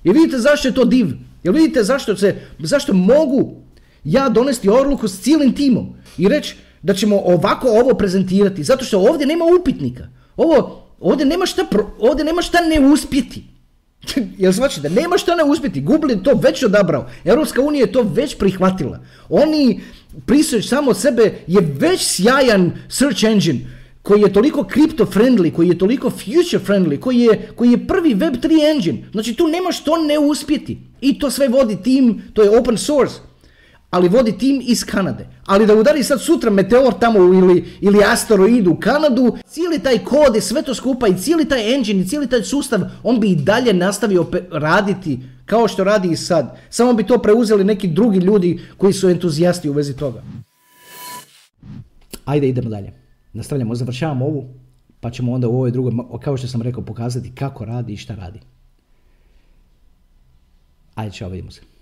I vidite zašto je to div? Jel vidite zašto, se, zašto mogu ja donesti odluku s cijelim timom i reći da ćemo ovako ovo prezentirati, zato što ovdje nema upitnika. Ovo, ovdje nema šta, ovdje nema šta ne uspjeti. <laughs> Jel znači da nema šta ne uspjeti? Google je to već odabrao. Europska unija je to već prihvatila. Oni research samo sebe je već sjajan search engine koji je toliko crypto friendly, koji je toliko future friendly, koji je, koji je prvi web3 engine. Znači tu nema što ne uspjeti. I to sve vodi tim, to je open source. Ali vodi tim iz Kanade. Ali da udari sad sutra meteor tamo ili, ili asteroid u Kanadu, cijeli taj kod i sve to skupa i cijeli taj engine i cijeli taj sustav, on bi i dalje nastavio raditi kao što radi i sad. Samo bi to preuzeli neki drugi ljudi koji su entuzijasti u vezi toga. Ajde idemo dalje. Nastavljamo, završavamo ovu, pa ćemo onda u ovoj drugoj, kao što sam rekao, pokazati kako radi i šta radi. Ajde, čao, vidimo se.